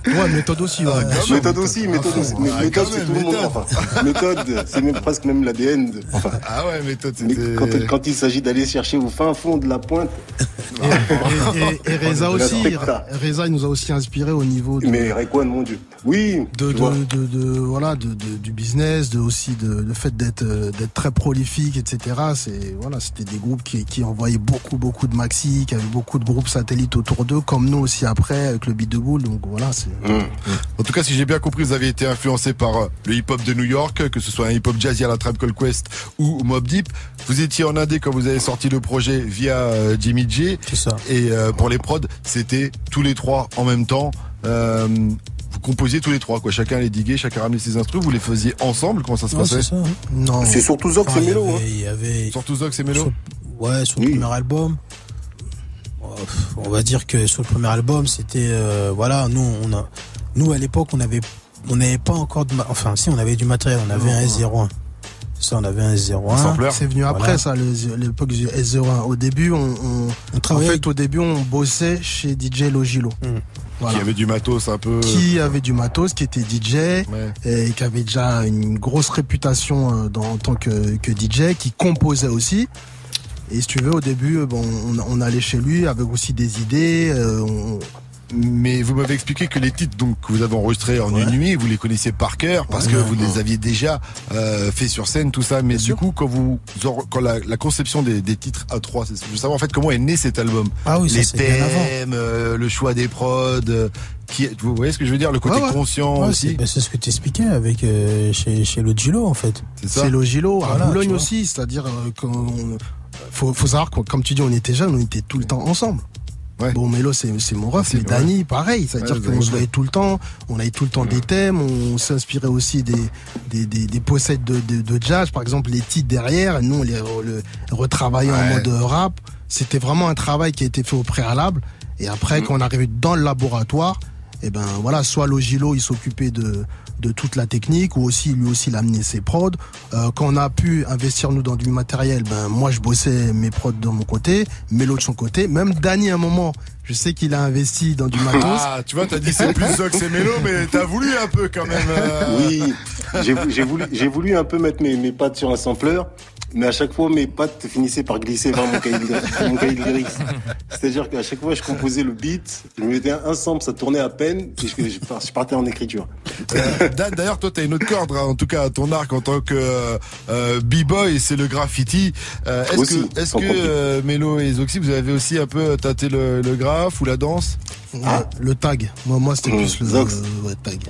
Ouais, méthode aussi. ouais. Méthode aussi, méthode aussi. Ah, méthode, c'est même, tout le monde. Enfin, méthode, c'est même presque même l'ADN. Enfin, Ah ouais, méthode, mais quand, quand il s'agit d'aller chercher au fin fond de la pointe, Et, et- et Reza aussi. Reza, il nous a aussi inspiré au niveau de, mais Rayquan, mon Dieu. Oui, de, de, de, de- voilà, de, de- du business, de aussi de, le fait d'être euh, d'être très prolifique, etc. C'est voilà, c'était des groupes qui, qui envoyaient beaucoup beaucoup de maxi, qui avaient beaucoup de groupes satellites autour d'eux, comme nous aussi après avec le beat de boule. Donc voilà, c'est Hum. En tout cas, si j'ai bien compris, vous avez été influencé par euh, le hip-hop de New York, que ce soit un hip-hop jazzy à la Tribe Called Quest ou Mob Deep. Vous étiez en indé quand vous avez sorti le projet via euh, Jimmy J. C'est ça. Et euh, pour les prods, c'était tous les trois en même temps. Euh, vous composiez tous les trois, quoi. Chacun les diguait, chacun ramenait ses instruments. Vous les faisiez ensemble? Comment ça se Ouais, passait? c'est ça. hein. non. C'est surtout Zox Enfin, et Mélo. hein. Il y avait. Surtout Zox et Mélo? Sur- Ouais, sur Oui. le premier album. On va dire que sur le premier album, c'était euh, voilà, nous on a, nous à l'époque on avait, on n'avait pas encore de, ma- enfin si on avait du matériel, on avait un S01. Ça, on avait un S01. Sampleur. C'est venu après Voilà. ça, le- l'époque du S01. Au début, on, on- On en travaillait. fait, au début, on bossait chez DJ Logilo. Mm. Voilà. Qui avait du matos un peu. Qui avait du matos, qui était DJ, Ouais. et qui avait déjà une grosse réputation euh, dans, en tant que, que DJ, qui composait aussi. Et si tu veux, au début, euh, bon, on, on allait chez lui avec aussi des idées. euh, on- Mais vous m'avez expliqué que les titres donc que vous avez enregistrés en une nuit, vous les connaissiez par cœur parce Ouais. que vous les aviez déjà euh, fait sur scène, tout ça. Mais du coup, quand vous quand la, la conception des, des titres à trois, c'est- je veux savoir en fait comment est né cet album? Ah oui, ça les c'est bien avant. thèmes, euh, le choix des prods, qui, vous voyez ce que je veux dire, le côté conscient c'est aussi. bah, c'est ce que tu expliquais avec euh, chez chez le Gilo en fait. C'est ça. C'est Logilo, à Voilà, Boulogne aussi, c'est-à-dire euh, quand on- faut, faut savoir que comme tu dis, on était jeunes, on était tout le temps ensemble. Ouais. Bon, Mélo, c'est mon ref, C'est mais. Dany, pareil. C'est-à-dire Ouais, qu'on se voyait tout le temps, on avait tout le temps des thèmes, on s'inspirait aussi des, des, des, des possèdes de, de, de jazz, par exemple, les titres derrière, nous, on les le retravaillait en mode rap. C'était vraiment un travail qui a été fait au préalable. Et après, quand on arrivait dans le laboratoire, et ben voilà, soit Logilo, il s'occupait de, de toute la technique, ou aussi lui aussi il amenait ses prods. Euh, quand on a pu investir nous dans du matériel, ben moi je bossais mes prods de mon côté, Mélo de son côté. Même Danny à un moment, je sais qu'il a investi dans du matos. Ah, tu vois, t'as dit c'est plus Zox et Mélo, mais t'as voulu un peu quand même. euh, Oui, j'ai j'ai voulu, j'ai voulu un peu mettre mes, mes pattes sur un sampler, mais à chaque fois mes pattes finissaient par glisser vers mon cahier de, lyrics. <laughs> C'est-à-dire qu'à chaque fois je composais le beat, je me mettais un sample, ça tournait à peine, et je, je par- je partais en écriture. Euh, Dan, D'ailleurs, toi, t'as une autre corde, hein, en tout cas à ton arc en tant que euh, euh, b-boy, c'est le graffiti. Euh, est-ce Aussi, que, est-ce sans que compter. euh, Mélo et Zoxy, vous avez aussi un peu tâté le, le graphe ou la danse? Ouais, le tag. Moi, moi c'était Mmh, plus le Zox. euh, ouais, tag.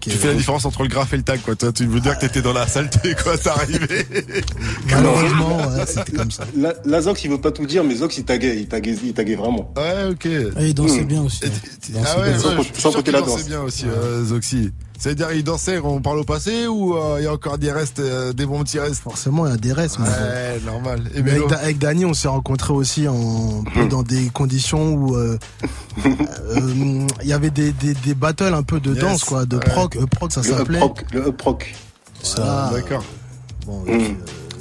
Tu euh, fais la différence entre le graphe et le tag, quoi. Toi, tu veux dire que t'étais dans la saleté, quoi. T'es arrivé. <laughs> Malheureusement, ouais, c'était comme ça. La, la Zox, il veut pas tout dire, mais Zox, il taguait, il taguait, il taguait vraiment. Ouais, ok. Ah, il dansait Hmm. bien aussi. hein. Il dansait Ah ouais, bien. ouais, Sans je côté- la dansait bien aussi, euh, Zoxy. Ça veut dire, il dansait, on parle au passé ou euh, il y a encore des restes, euh, des bons petits restes? Forcément, il y a des restes. mais bon. Ouais, normal. Et Mais Mélo avec, Da- avec Dany, on s'est rencontrés aussi en, peu dans des conditions où <laughs> euh, il y avait des, des, des battles un peu de Yes. danse, quoi, de Ouais. proc. Euh, proc, ça Le s'appelait. proc, le proc. Ça, D'accord. bon, Hmm.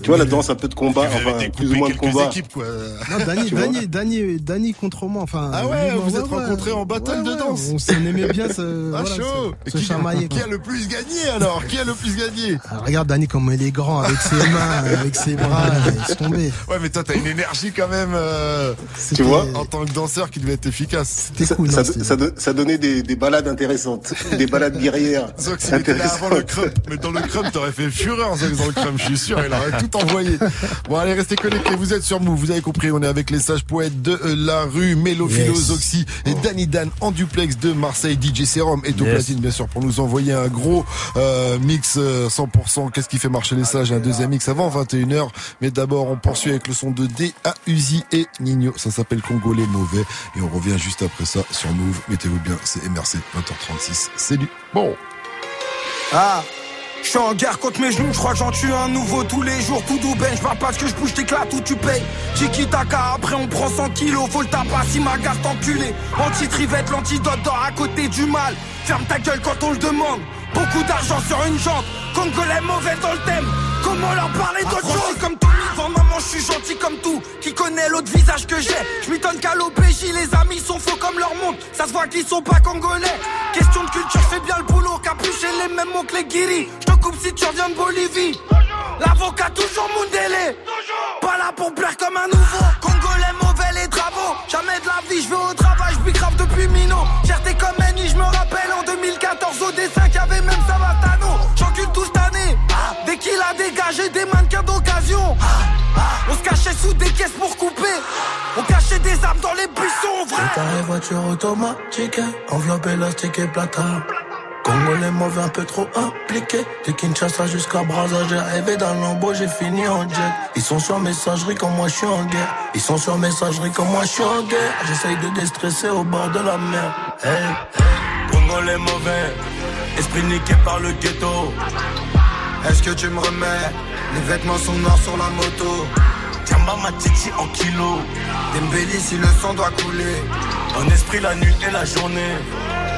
Tu vois, la danse, un peu de combat, Vous enfin, plus ou moins de combat. équipes, quoi. Non, Dany, Tu vois Dany, Dany, Dany contre moi, enfin. Ah ouais, lui, vous moi, êtes rencontrés en battle de danse. On s'en aimait bien se, <laughs> Ah, voilà, chaud se, se qui, chamailler. qui quoi. a le plus gagné alors Qui a le plus gagné? Ah, regarde Dany comme il est grand, avec ses mains, avec ses bras, <laughs> il se tombait. Ouais, mais toi, t'as une énergie quand même. euh, C'était- vois En tant que danseur qui devait être efficace. C'était Ça, cool. ça, non, c'était- ça, ça donnait des, des balades intéressantes, <laughs> des balades guerrières. Zox, il était là avant le crump. Mais dans le crump, t'aurais fait fureur, Zox, dans le crump. Je suis sûr, il aurait tout envoyé. Bon, allez, restez connectés. Vous êtes sur Move. Vous avez compris, on est avec les sages poètes de euh, la rue, Mélo, Philo, Yes. Zoxy et Danny Dan en duplex de Marseille. DJ Serum est au Yes. platine, bien sûr, pour nous envoyer un gros euh, mix euh, 100%. Qu'est-ce qui fait marcher les sages? Un deuxième mix avant 21h. Mais d'abord, on poursuit avec le son de D, A, Uzi et Nino. Ça s'appelle Congolais Mauvais. Et on revient juste après ça sur Move. Mettez-vous bien, c'est MRC 20h36. C'est du bon. Ah je suis en guerre contre mes genoux, je crois j'en tue un nouveau tous les jours, tout doux ben, je parle pas de que je bouge, t'éclates ou tu payes. Tiki taka, après on prend 100 kilos, faut le tapas si ma garde enculé. Anti-trivette, l'antidote dort à côté du mal. Ferme ta gueule quand on le demande. Beaucoup d'argent sur une jante, Congolais mauvais dans le thème. Comment leur parler d'autre chose comme Tommy devant maman, je suis gentil comme tout. Qui connaît l'autre visage que j'ai Je m'étonne qu'à l'OPJ, les amis sont faux comme leur monde. Ça se voit qu'ils sont pas congolais. Question de culture, fais bien le boulot. Capuché les mêmes mots que les guiris. Je te coupe si tu reviens de Bolivie. L'avocat toujours Mundele. Pas là pour plaire comme un nouveau. Congolais mauvais les travaux. Jamais de la vie, je vais au travail, je grave depuis Mino. Cherté comme Annie, je me rappelle en 2014 au dessin dégagé des mannequins d'occasion. On se cachait sous des caisses pour couper. On cachait des armes dans les buissons, vrai. Préparé voiture automatique, enveloppe élastique et plata. Congolais mauvais un peu trop impliqué. De Kinshasa jusqu'à Brazza, j'ai rêvé d'un lambeau, j'ai fini en jet. Ils sont sur messagerie comme moi je suis en guerre. Ils sont sur messagerie comme moi je suis en guerre. J'essaye de déstresser au bord de la mer. Hey, Congolais mauvais, esprit niqué par le ghetto. Est-ce que tu me remets? Les vêtements sont noirs sur la moto. Tiamba ma titi en kilo. Dembélé si le sang doit couler. En esprit la nuit et la journée.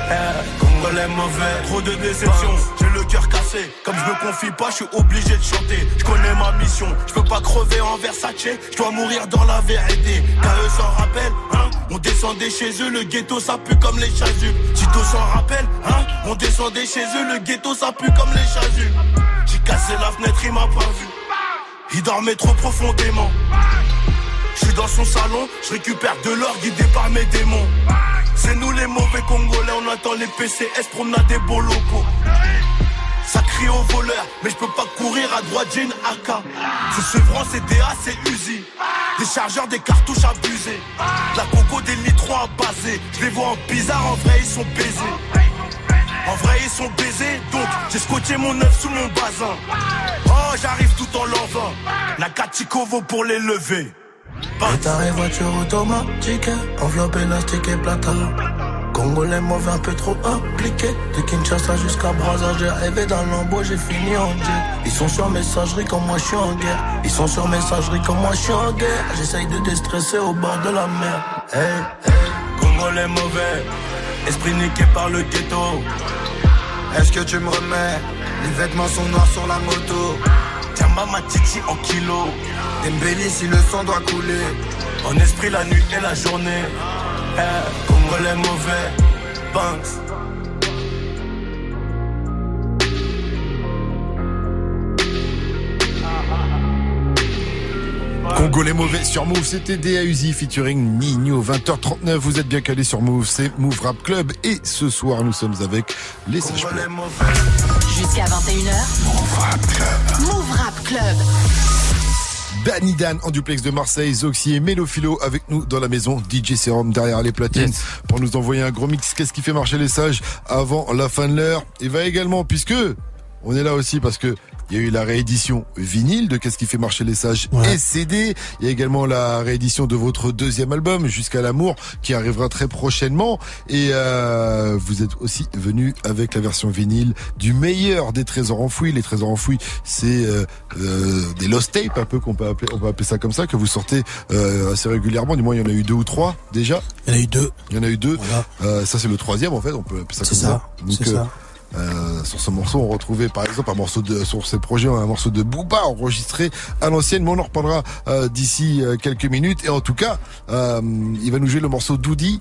Eh, Congolais mauvais, trop de déception, j'ai le cœur cassé. Comme je me confie pas, je suis obligé de chanter. Je connais ma mission, je peux pas crever en Versace, je dois mourir dans la vérité. Car eux s'en rappellent, hein On descendait chez eux, le ghetto ça pue comme les chasubles. Tito s'en rappelle, hein On descendait chez eux, le ghetto ça pue comme les chasubles. J'ai cassé la fenêtre, il m'a pas vu. Il dormait trop profondément. Je suis dans son salon, je récupère de l'or guidé par mes démons. C'est nous les mauvais Congolais, on attend les PCS, promenade des beaux locaux. Ça crie au voleur, mais je peux pas courir à droite, j'ai AK. C'est Chevron, c'est DA, c'est Uzi. Des chargeurs, des cartouches abusées. La coco, des nitrons à baser. Je les vois en bizarre, en vrai, ils sont baisés. En vrai, ils sont baisés, donc j'ai scotché mon œuf sous mon bazin. Oh, j'arrive tout en l'envant. Nakatikovo pour les lever. Préparé voiture automatique, enveloppe élastique et plata. Congolais mauvais un peu trop impliqué. De Kinshasa jusqu'à Brazza, j'ai rêvé d'un lambeau, j'ai fini en jet. Ils sont sur messagerie comme moi je suis en guerre. Ils sont sur messagerie comme moi je suis en guerre. J'essaye de déstresser au bord de la mer. Hey, hey. Congolais mauvais, esprit niqué par le ghetto. Est-ce que tu me remets? Les vêtements sont noirs sur la moto. Tiamba ma titi en kilo. Dembélé si le sang doit couler. En esprit la nuit et la journée. Eh, Congolais mauvais, Banks. Congolais mauvais sur Move, c'était DAUZI featuring Nino, 20h39, vous êtes bien calés sur Move, c'est Move Rap Club et ce soir nous sommes avec les sages Jusqu'à 21h. Move Rap Club. Danny Dan en duplex de Marseille, Zoxy et Mélophilo avec nous dans la maison. DJ Serum derrière les platines pour nous envoyer un gros mix. Qu'est-ce qui fait marcher les sages avant la fin de l'heure? Et va également, puisque on est là aussi parce que il y a eu la réédition vinyle de Qu'est-ce qui fait marcher les sages et CD. Il y a également la réédition de votre deuxième album Jusqu'à l'amour qui arrivera très prochainement. Et euh, vous êtes aussi venu avec la version vinyle du meilleur des trésors enfouis. Les trésors enfouis, c'est euh, euh, des lost tapes un peu qu'on peut appeler, on peut appeler ça comme ça que vous sortez euh, assez régulièrement. Du moins, il y en a eu deux ou trois déjà. Il y en a eu deux. Il y en a eu deux. Euh, ça c'est le troisième en fait. On peut appeler ça comme ça. ça, c'est ça. Euh, sur ce morceau, on retrouvait par exemple un morceau de sur ces projets, un morceau de Booba enregistré à l'ancienne, mais on en reparlera euh, d'ici euh, quelques minutes. Et en tout cas, il va nous jouer le morceau Doudi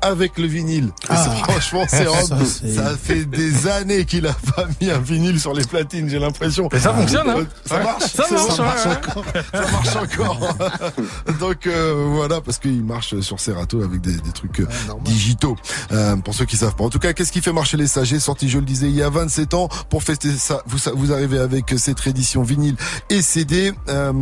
avec le vinyle. Ça, franchement, c'est Ça, Ça fait des années qu'il a pas mis un vinyle sur les platines, j'ai l'impression. Et ça fonctionne, hein Ça marche. Ça marche, ça marche ouais. encore. Ça marche encore. <laughs> Donc euh, voilà, parce qu'il marche sur Serato avec des, des trucs euh, digitaux. Euh, pour ceux qui savent pas. En tout cas, qu'est-ce qui fait marcher les sages Est Sorti, je le disais, il y a 27 ans. Pour fester ça, vous, vous arrivez avec cette édition vinyle et CD. Euh,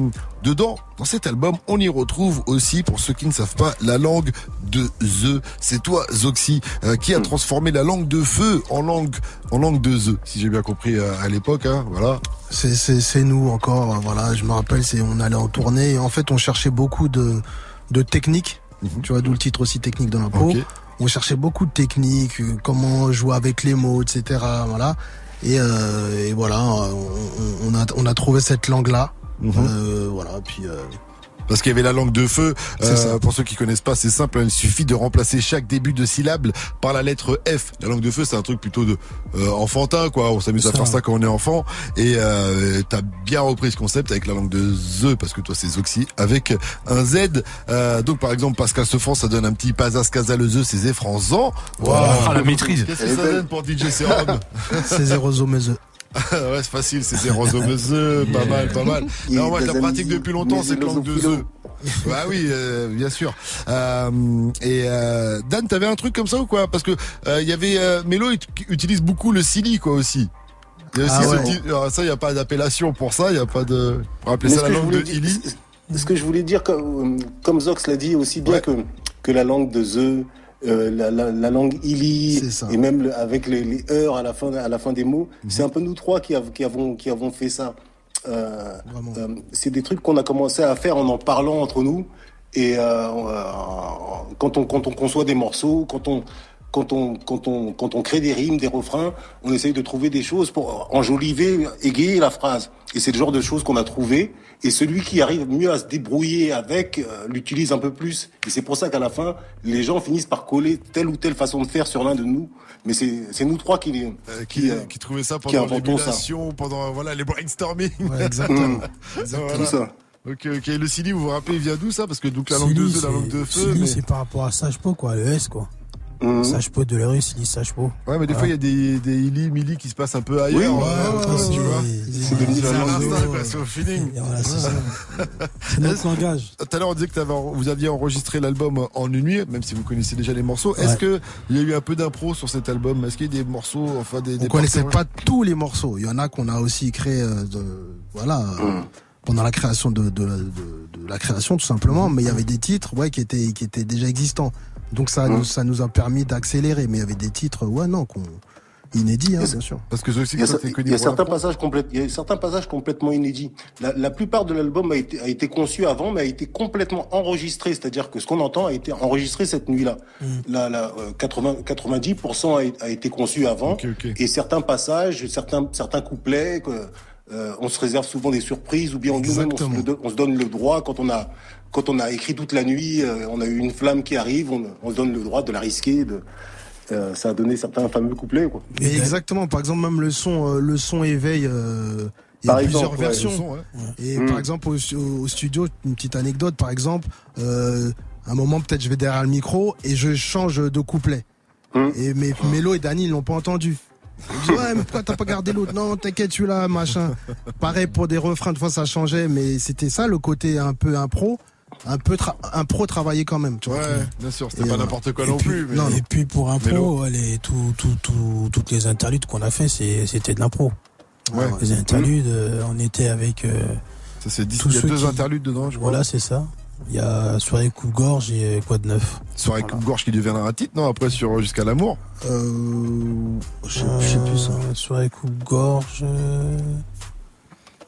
dedans, dans cet album, on y retrouve aussi, pour ceux qui ne savent pas, la langue de The. C'est toi, Zoxy, euh, qui a transformé la langue de feu en langue, en langue de The, si j'ai bien compris euh, à l'époque. Hein, voilà. C'est, c'est, c'est nous encore, euh, voilà, je me rappelle, c'est, on allait en tournée et en fait on cherchait beaucoup de, de techniques, tu vois, d'où le titre aussi technique de l'impro. Ok. On cherchait beaucoup de techniques, euh, comment jouer avec les mots, etc. Voilà. Et, euh, et voilà, on, on a, on a trouvé cette langue-là. Euh, voilà, puis euh, Parce qu'il y avait la langue de feu. Euh, ça. pour ceux qui connaissent pas, c'est simple. hein, Il suffit de remplacer chaque début de syllabe par la lettre F. La langue de feu, c'est un truc plutôt de euh, enfantin, quoi. On s'amuse à faire ça. quand on est enfant. Et euh, t'as bien repris ce concept avec la langue de The, parce que toi c'est Zoxy avec un Z. Euh, donc par exemple, Pascal Sefran, ça donne un petit Pazas Casa le The, c'est Zéfranzan. Ah, la maîtrise. Qu'est-ce que ça donne pour DJ Serum <laughs> c'est zéro zomeze. Ouais, c'est facile, c'est zéro zomeze, pas mal, pas mal. Non, moi, je la des pratique depuis longtemps, cette langue de. The. Bah oui, euh, bien sûr. Euh, et euh, Dan, t'avais un truc comme ça ou quoi? Parce que il y avait Mélo utilise beaucoup le silly quoi aussi. Il y a aussi Ah ce ouais. petit- alors, ça, il y a pas d'appellation pour ça, il y a pas de. Pour appeler Mais ça la langue de Illy. Ce que je voulais dire, comme, comme Zox l'a dit aussi bien que, que la langue de The, euh, la, la, la langue Ili, et même le- avec les, les heures à la fin, à la fin des mots, Mhm. c'est un peu nous trois qui, av- qui, avons, qui avons fait ça. Euh, euh, c'est des trucs qu'on a commencé à faire en en parlant entre nous. Et quand, on, quand on conçoit des morceaux, quand on, quand on, quand on, quand on crée des rimes, des refrains, on essaye de trouver des choses pour enjoliver, égayer la phrase. Et c'est le genre de choses qu'on a trouvé. Et celui qui arrive mieux à se débrouiller avec euh, l'utilise un peu plus. Et c'est pour ça qu'à la fin, les gens finissent par coller telle ou telle façon de faire sur l'un de nous. Mais c'est c'est nous trois qui les Euh, qui, euh, qui trouvait ça qui pendant inventons ça. l'émulation, pendant voilà les brainstorming. Ouais, <laughs> exactement. Voilà. Tout ça. Ok, ok. Le silly, vous vous rappelez, il vient d'où ça? Parce que donc la langue de The, la langue de feu. Mais- c'est par rapport à Sajpo, quoi, le S, quoi. Mhm. Sajpo de l'heure, Silly, Sajpo. Ouais, mais des fois, il y a des, des illy, milly qui se passent un peu ailleurs. Oui, euh, ouais, tu ouais, vois. c'est- la de instinct, quoi, c'est au feeling. Voilà, c'est ça. <laughs> C'est notre langage. Tout à l'heure, on disait que vous aviez enregistré l'album en une nuit, même si vous connaissez déjà les morceaux. Est-ce Ouais. que il y a eu un peu d'impro sur cet album? Est-ce qu'il y a des morceaux, enfin des, On des connaissait pas tous les morceaux. Il y en a qu'on a aussi créé, euh, de, voilà, euh, pendant la création de, de, de, de la création tout simplement. Mais il y avait des titres, ouais, qui étaient qui étaient déjà existants. Donc ça, nous, ça nous a permis d'accélérer. Mais il y avait des titres, ouais, non, qu'on inédits, hein, bien sûr. Parce que sais Il y a, que il y a certains passages complètes, il y a certains passages complètement inédits. La, la plupart de l'album a été, a été conçu avant, mais a été complètement enregistré. C'est-à-dire que ce qu'on entend a été enregistré cette nuit-là. La, la, euh, 80, 90% a, a été conçu avant. Et certains passages, certains, certains couplets, que, euh, on se réserve souvent des surprises, ou bien on, on se donne le droit quand on a, quand on a écrit toute la nuit, euh, on a eu une flamme qui arrive, on, on se donne le droit de la risquer, de, euh, ça a donné certains fameux couplets, quoi. Exactement. Par exemple, même le son, le son éveil. euh, il y a Par plusieurs exemple, versions. Le son, ouais. Et Mm. par exemple, au, au studio, une petite anecdote, par exemple, un moment, peut-être, je vais derrière le micro et je change de couplet. Mm. Et mes Mélo et Dani, ils l'ont pas entendu. Ouais, mais pourquoi t'as pas gardé l'autre? Non, t'inquiète, tu là, machin. Pareil pour des refrains, de fois, ça changeait, mais c'était ça, le côté un peu impro. Un peu tra- un pro travaillé quand même, tu vois. Ouais, bien sûr, c'était pas n'importe quoi non puis- plus. Mais... non, Et puis pour un pro, les, tout, tout, tout, toutes les interludes qu'on a fait, c'était de l'impro. Ouais. Les interludes, euh, on était avec, euh, Ça, c'est deux qui- interludes dedans, je crois. Voilà, c'est ça. Il y a Soirée Coupe-Gorge et quoi de neuf Soirée coupe-gorge qui deviendra un titre, non Après, sur Jusqu'à l'amour. Euh, je sais- plus ça. Soirée Coupe-Gorge. euh,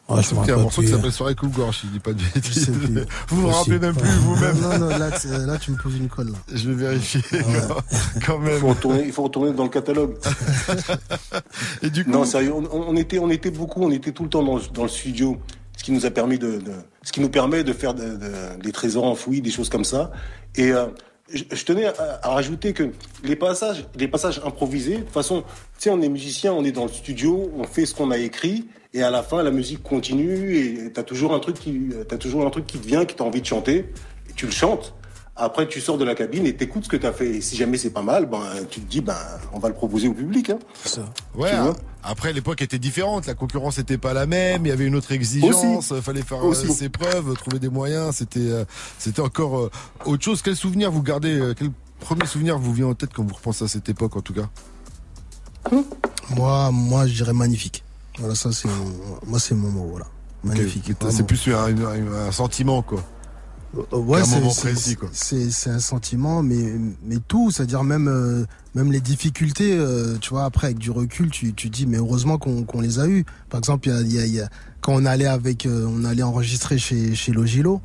Ouais, me un morceau qui s'appelle Soirée coupe-gorge, je dis pas de bêtises. <laughs> Vous vous Possible. rappelez même plus vous-même. Non, non, là, tu- là, tu me poses une colle. Là. Je vais vérifier. Quand Il même. faut retourner, il faut retourner dans le catalogue. <laughs> Et du coup. Non, sérieux, on, on était, on était beaucoup, on était tout le temps dans, dans le studio, ce qui nous a permis de, ce qui nous permet de faire de- de- des trésors enfouis, des choses comme ça. Et euh, je, tenais à, rajouter que les passages, les passages improvisés, de toute façon, tu sais, on est musicien, on est dans le studio, on fait ce qu'on a écrit, et à la fin, la musique continue, et t'as toujours un truc qui, t'as toujours un truc qui te vient, qui t'a envie de chanter, et tu le chantes. Après, tu sors de la cabine et t'écoutes ce que t'as fait. Et si jamais c'est pas mal, ben, tu te dis, ben, on va le proposer au public. Hein. Ouais, Tu vois après l'époque était différente, la concurrence n'était pas la même, il y avait une autre exigence, il fallait faire euh, Aussi. ses preuves, trouver des moyens, c'était euh, c'était encore euh, autre chose. Quel souvenir vous gardez euh, Quel premier souvenir vous vient en tête quand vous repensez à cette époque en tout cas? Moi, moi, je dirais magnifique. Voilà, ça, c'est moi, c'est mon mot, voilà. Magnifique. C'est plus un, un- un sentiment quoi. Ouais, c'est- un sentiment, mais mais tout, c'est-à-dire même euh, même les difficultés, euh, tu vois. Après, avec du recul, tu tu dis, mais heureusement qu'on qu'on les a eu. Par exemple, il y a, y a- y a- quand on allait avec, euh, on allait enregistrer chez chez Logilo.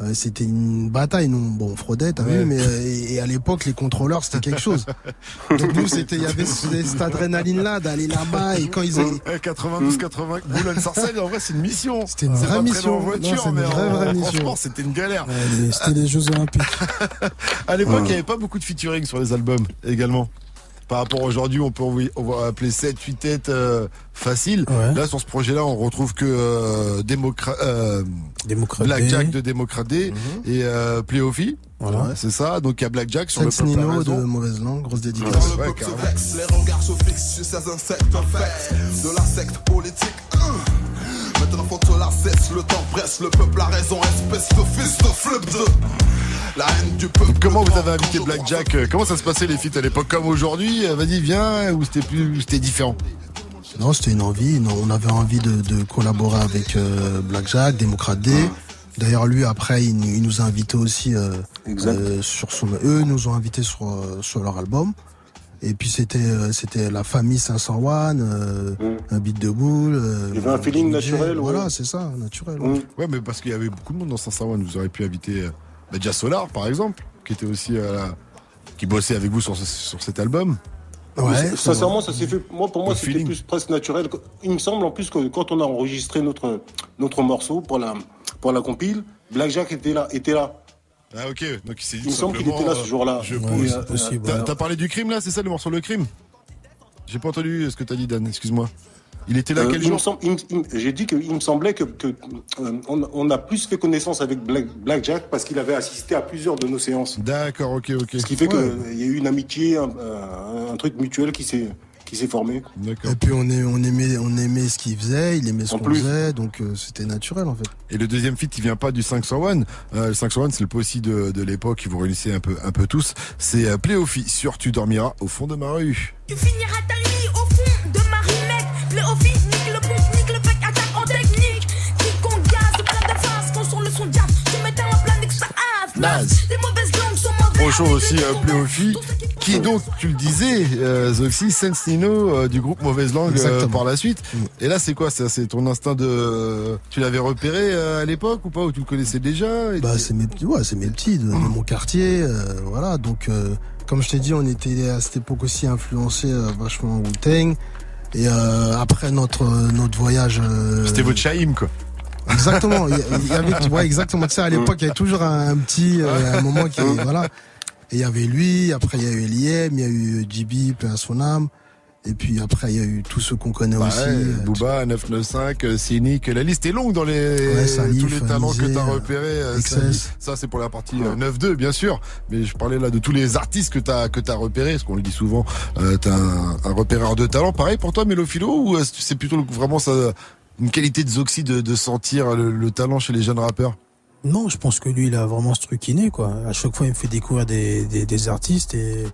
Euh, c'était une bataille, nous. Bon, on fraudait, t'as Ouais. vu, mais euh, et, et à l'époque, les contrôleurs, c'était quelque chose. <laughs> Donc nous, c'était, il y avait ce- cette adrénaline-là d'aller là-bas et quand ils avaient, Eh, 92, 80, Boulogne-Sarcelles, en vrai, c'est une mission. C'était une vraie mission. en voiture, Non, c'est une vraie, en- vraie mission. franchement, c'était une galère. Ouais, C'était les Jeux Olympiques. <laughs> À l'époque, il Ouais. n'y avait pas beaucoup de featuring sur les albums également. Par rapport à aujourd'hui, on peut envoyer- on va appeler 7, 8 têtes euh, faciles. Là, sur ce projet-là, on retrouve que euh, Démocra- euh, Démocrate Blackjack de Démocrate Day et euh, Pléophy. Voilà. Ouais, c'est ça. Donc il y a Blackjack sur Sex le peuple Nino de mauvaise langue, grosse dédicace. Ouais, ouais, carrément. Les regards se fixent sur ces insectes infects de la secte politique. Maintenant faut que la cesse, le temps presse, le peuple a raison, espèce de fils de flip de la haine du peuple. Comment vous avez invité Blackjack euh, Comment ça se passait les feats à l'époque comme aujourd'hui Euh, Vas-y, viens. Ou c'était plus, c'était différent Non, c'était une envie. On avait envie de, de collaborer avec euh, Blackjack, Démocrate Day. D'ailleurs, lui, après, il, nous- il nous a invités aussi euh, euh, sur son. Eux nous ont invités sur, sur leur album. Et puis c'était euh, c'était la famille 501, euh, un beat de boule. euh, Il y avait un feeling DJ, naturel, ouais. Voilà, c'est ça, naturel. ouais. Ouais, mais parce qu'il y avait beaucoup de monde dans 501. Vous auriez pu inviter euh, bah, Dia Solar, par exemple, qui était aussi euh, qui bossait avec vous sur, sur cet album. Sincèrement, ça s'est fait. Moi, pour moi, c'était plus presque naturel. Il me semble en plus que quand on a enregistré notre notre morceau pour la pour la compile, Blackjack était là, était là. Ah ok, donc il s'est dit Il me semble qu'il était là ce euh, jour-là. Je possible, T'as ouais. t'as parlé du crime là, c'est ça le morceau Le Crime? J'ai pas entendu ce que t'as dit Dan, excuse-moi. Il était là Euh, quel jour J'ai dit qu'il me semblait que, que, euh, on, on a plus fait connaissance avec Black, Blackjack parce qu'il avait assisté à plusieurs de nos séances. D'accord, ok, ok. Ce qui fait Ouais. qu'il y a eu une amitié, un, truc mutuel qui s'est qui s'est formé. D'accord. Et puis on, est, on, aimait, on aimait ce qu'il faisait, il aimait ce qu'on faisait, donc euh, c'était naturel en fait. Et le deuxième feat, il vient pas du 501. Euh, le 501, c'est le possi de, de l'époque qui vous réunissez un peu, un peu tous. C'est euh, Pléophy sur Tu dormiras au fond de ma rue. Tu finiras ta nuit au Naze. Les mauvaises langues sont mauvaises. Trop chaud aussi, euh, Pléophy, qui donc, tu le disais, euh, Zoxy, Sense Nino euh, du groupe Mauvaise Langue euh, par la suite. Et là, c'est quoi ça C'est ton instinct de. Tu l'avais repéré euh, à l'époque ou pas Ou tu le connaissais déjà Et Bah tu- c'est mes petits, ouais, c'est mes petits de, de mon quartier, euh, voilà. Donc euh, comme je t'ai dit, on était à cette époque aussi influencé euh, vachement Wu Tang. Et euh, après notre notre voyage, euh, C'était votre Chaïm, quoi. Exactement. Il y, avait, ouais, exactement. Tu sais, à l'époque, il y avait toujours un, un petit, euh, un moment qui, voilà. Et il y avait lui. Après, il y a eu Eliem, il y a eu JB, paix à son âme. Et puis après, il y a eu tous ceux qu'on connaît Bah aussi. ouais, euh, Booba, 995, euh, Cynic, la liste est longue dans les Ouais, Salif, tous les talents que t'as euh, repérés. euh. Salif. Ça c'est pour la partie euh, 9-2 bien sûr, mais je parlais là de tous les artistes que t'as que t'as repérés, parce qu'on le dit souvent, euh, t'as un, un repéreur de talent. Pareil pour toi, Mélophilo, ou euh, c'est plutôt vraiment ça une qualité de Zoxy de, sentir le, le talent chez les jeunes rappeurs Non, je pense que lui, il a vraiment ce truc inné, quoi. À chaque fois, il me fait découvrir des, des, des artistes et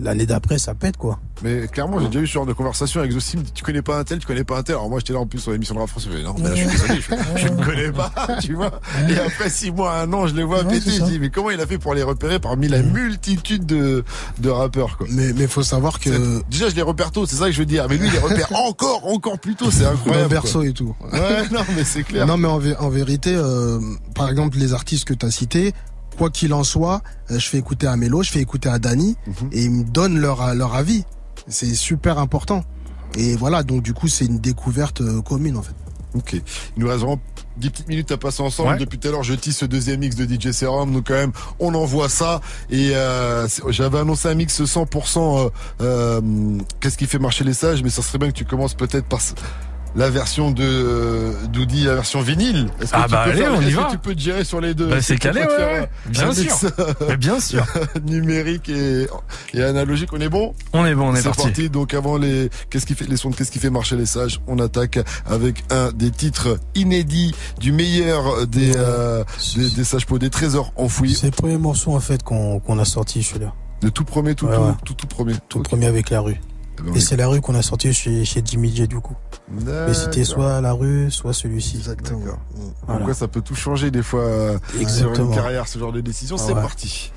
l'année d'après, ça pète, quoi. Mais clairement, j'ai déjà eu ce genre de conversation avec Zossim. Tu connais pas un tel, tu connais pas un tel. Alors moi, j'étais là en plus sur l'émission de Rap France. Je fais, non, mais là, je suis désolé, je, ne connais pas, <laughs> tu vois. Et après six mois, un an, je les vois péter. Je dis, mais comment il a fait pour les repérer parmi la multitude de, de rappeurs, quoi? Mais, mais faut savoir que. Déjà, je les repère tôt, c'est ça que je veux dire. Mais lui, il les repère <laughs> encore, encore plus tôt. C'est incroyable. Dans berceau et tout. Ouais, non, mais c'est clair. Non, mais en, en vérité, euh, par exemple, les artistes que tu as cités, quoi qu'il en soit, euh, je fais écouter à Mélo, je fais écouter à Dani, Mhm. et ils me donnent leur, leur avis. C'est super important. Et voilà, donc du coup, c'est une découverte euh, commune, en fait. Ok. Il nous reste vraiment 10 petites minutes à passer ensemble. Ouais. Depuis tout à l'heure, je tisse ce deuxième mix de DJ Serum. Donc quand même, on envoie ça. Et euh, j'avais annoncé un mix 100%. euh, euh, Qu'est-ce qui fait marcher les sages Mais ça serait bien que tu commences peut-être par ce- la version de euh, Doudi, la version vinyle. Est-ce que Ah tu bah peux allez, faire- on y est-ce que va. tu peux te gérer sur les deux Bah, c'est calé, ouais, ouais. euh, Bien sûr. <laughs> Mais bien sûr. <laughs> numérique et, et analogique. On est bon On est bon, on est C'est parti. Donc avant les qu'est-ce qui fait les sons de qu'est-ce qui fait marcher les sages, on attaque avec un des titres inédits du meilleur des euh, des, des sages pots, des trésors enfouis. C'est le premier morceau, en fait, qu'on qu'on a sorti, celui-là. Le tout premier, tout Ouais, tout, ouais. tout, tout premier. Tout premier avec la rue. Eh ben, Et est- c'est la rue qu'on a sorti chez, chez Jimmy J, du coup. Mais c'était D'accord. soit la rue, soit celui-ci. Exactement. Comme quoi ça peut tout changer des fois euh, sur une carrière, ce genre de décision. Ah c'est ouais. parti.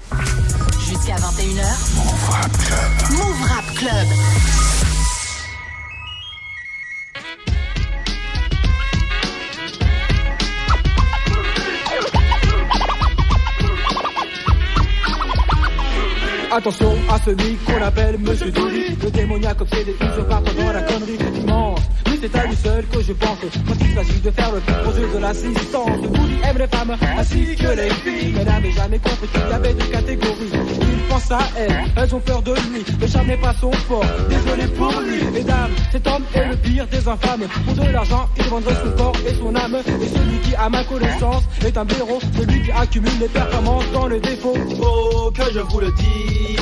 Jusqu'à 21h. Move Rap Club. Move Rap Club. Attention à celui qu'on appelle Monsieur Douli Le démoniaque obsédé, il se part dans la connerie immense C'est à lui seul que je pense. Quand il s'agit de faire le projet de l'assistance. Douli aime les femmes ainsi que les filles Mais n'avait jamais compris qu'il y avait deux catégories pense à elles, elles ont peur de lui Le charme n'est pas son fort, désolé pour lui Mesdames, cet homme est le pire des infâmes Pour de l'argent, il vendrait son corps et son âme Et celui qui a ma connaissance est un blaireau Celui qui accumule les performances dans le défaut Oh, que je vous le dise.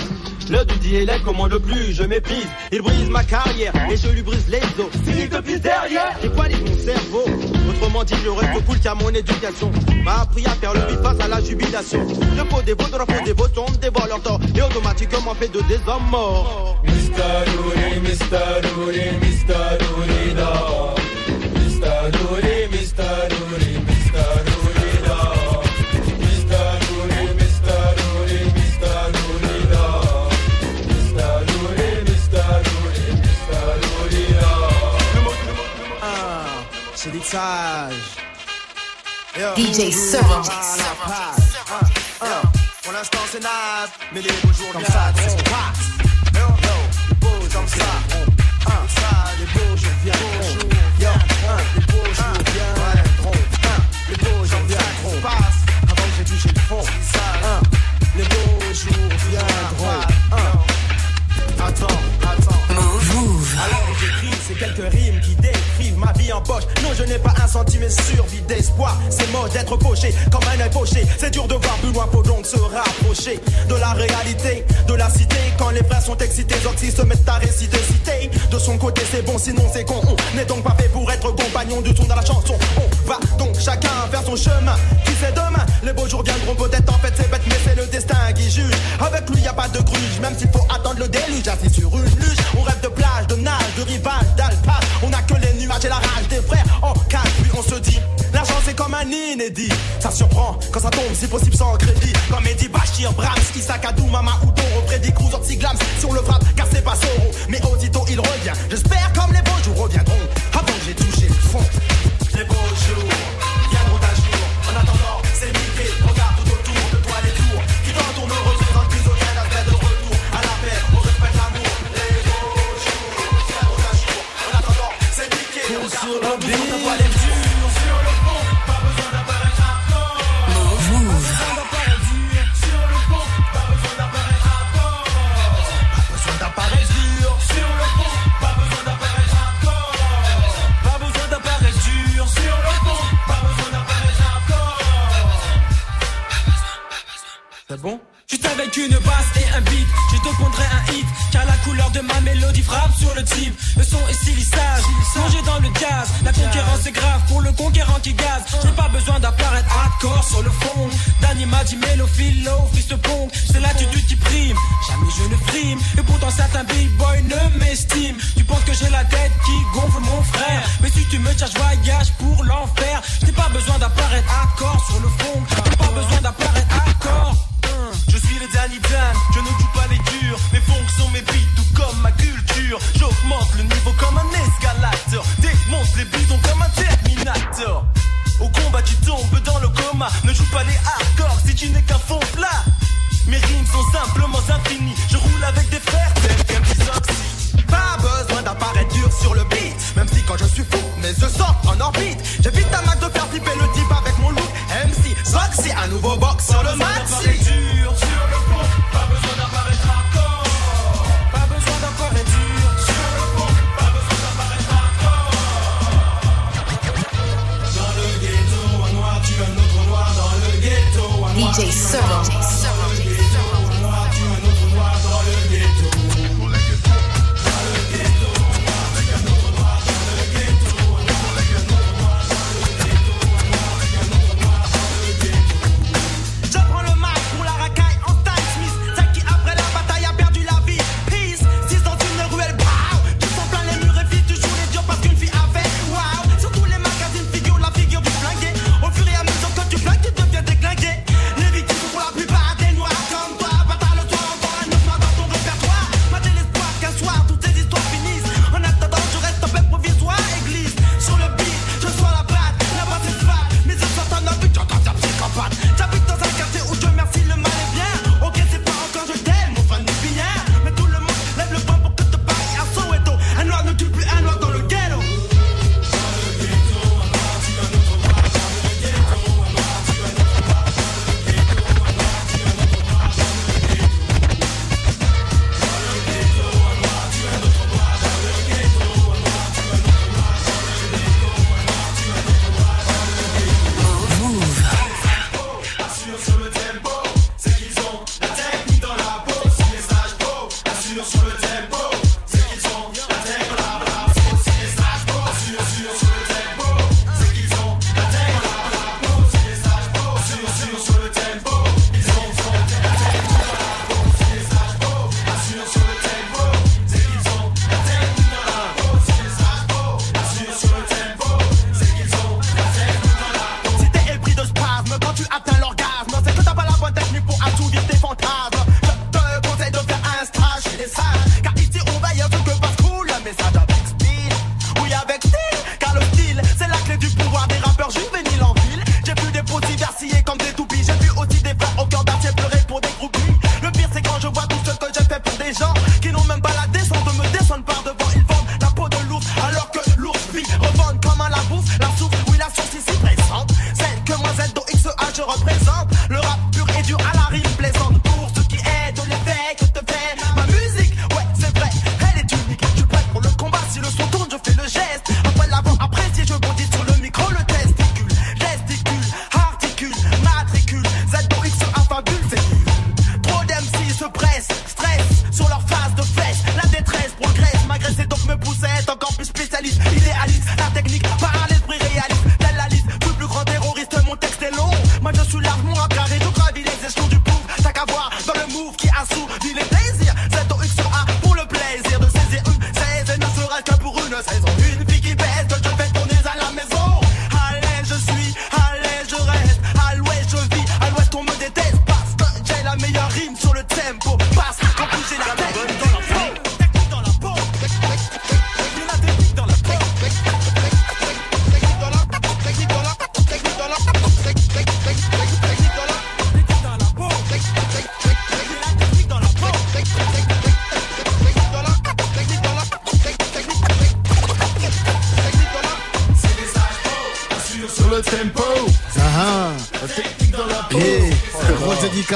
Le laid, comment le plus je méprise. Il brise ma carrière et je lui brise les os. S'il te pisse derrière, j'équalise mon cerveau. Autrement dit, je reste cool car mon éducation m'a appris à faire le vide face à la jubilation. De faux dévots, de la faux dévotion, des voleurs d'or et automatiquement fait de des hommes morts. Mr. Dooley, Mr. Dooley, Mr. Dooley, da. Mr. Dooley, Mr. Dooley, Mr. Dooley, da. Mr. Dooley, Mr. Dooley, Mr. Dooley, da. Mr. Dooley, Mr. Dooley, Mr. Dooley, da. Ah, c'est des sages. DJ Serum. L'instant c'est naze, mais les beaux jours comme ça, c'est ce. Yo, beaux comme ça. Un, ça, les beaux jours viendront. Yo, les beaux jours viendront. Les beaux jours viendront. Avant que j'ai touché le fond. Un centimètre survie d'espoir. C'est moche d'être poché comme un œil poché. C'est dur de voir plus loin, faut donc se rapprocher de la réalité, de la cité. Quand les frères sont excités, Zoxy se mettent à réciter, citer. De son côté, c'est bon, sinon c'est con. On n'est donc pas fait pour être compagnon du son dans la chanson. On va donc chacun faire son chemin. Qui sait demain, les beaux jours viendront peut-être. En fait, c'est bête, mais c'est le destin qui juge. Avec lui, y a pas de gruge, même s'il faut attendre le déluge. Assis sur une luge, on rêve de plage, de nage, de rivage, d'alpage. On a que les nuages et la rage des frères. En puis on se dit, l'argent c'est comme un inédit. Ça surprend quand ça tombe, si possible sans crédit. Comme Eddie Bachir, Brahms, Isaac Adou, Mama Udo, Freddy Cruz, Ortiglams. Si on le frappe, car c'est pas Soro. Mais aussitôt il revient. J'espère comme les beaux jours reviendront. Avant j'ai touché le fond. qu'une basse et un beat. Je te pondrai un hit, car la couleur de ma mélodie frappe sur le type. Le son est si lissage, plongé dans le gaz. La concurrence est grave pour le conquérant qui gaz. J'ai pas besoin d'apparaître hardcore sur le fond. D'anima, d'immélophilo, fils de pong. C'est l'attitude qui prime, jamais je ne prime. Et pourtant certains big boys ne m'estiment. Tu penses que j'ai la tête qui gonfle mon frère. Mais si tu me cherches, voyage pour l'enfer. J'ai pas besoin d'apparaître hardcore sur le fond.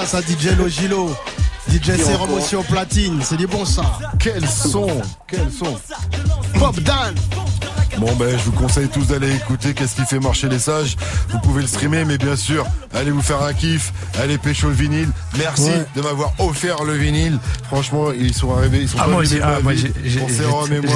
ça, DJ Logilo. DJ Serum aussi au platine, c'est du bon ça. Quel son, quel son. Bob Dan. Bon ben je vous conseille tous d'aller écouter Qu'est-ce qui fait marcher les sages. Vous pouvez le streamer mais bien sûr allez vous faire un kiff, allez pécho le vinyle. Merci de m'avoir offert le vinyle. Franchement ils sont arrivés, ils sont ah, pas moi, ah, moi j'ai,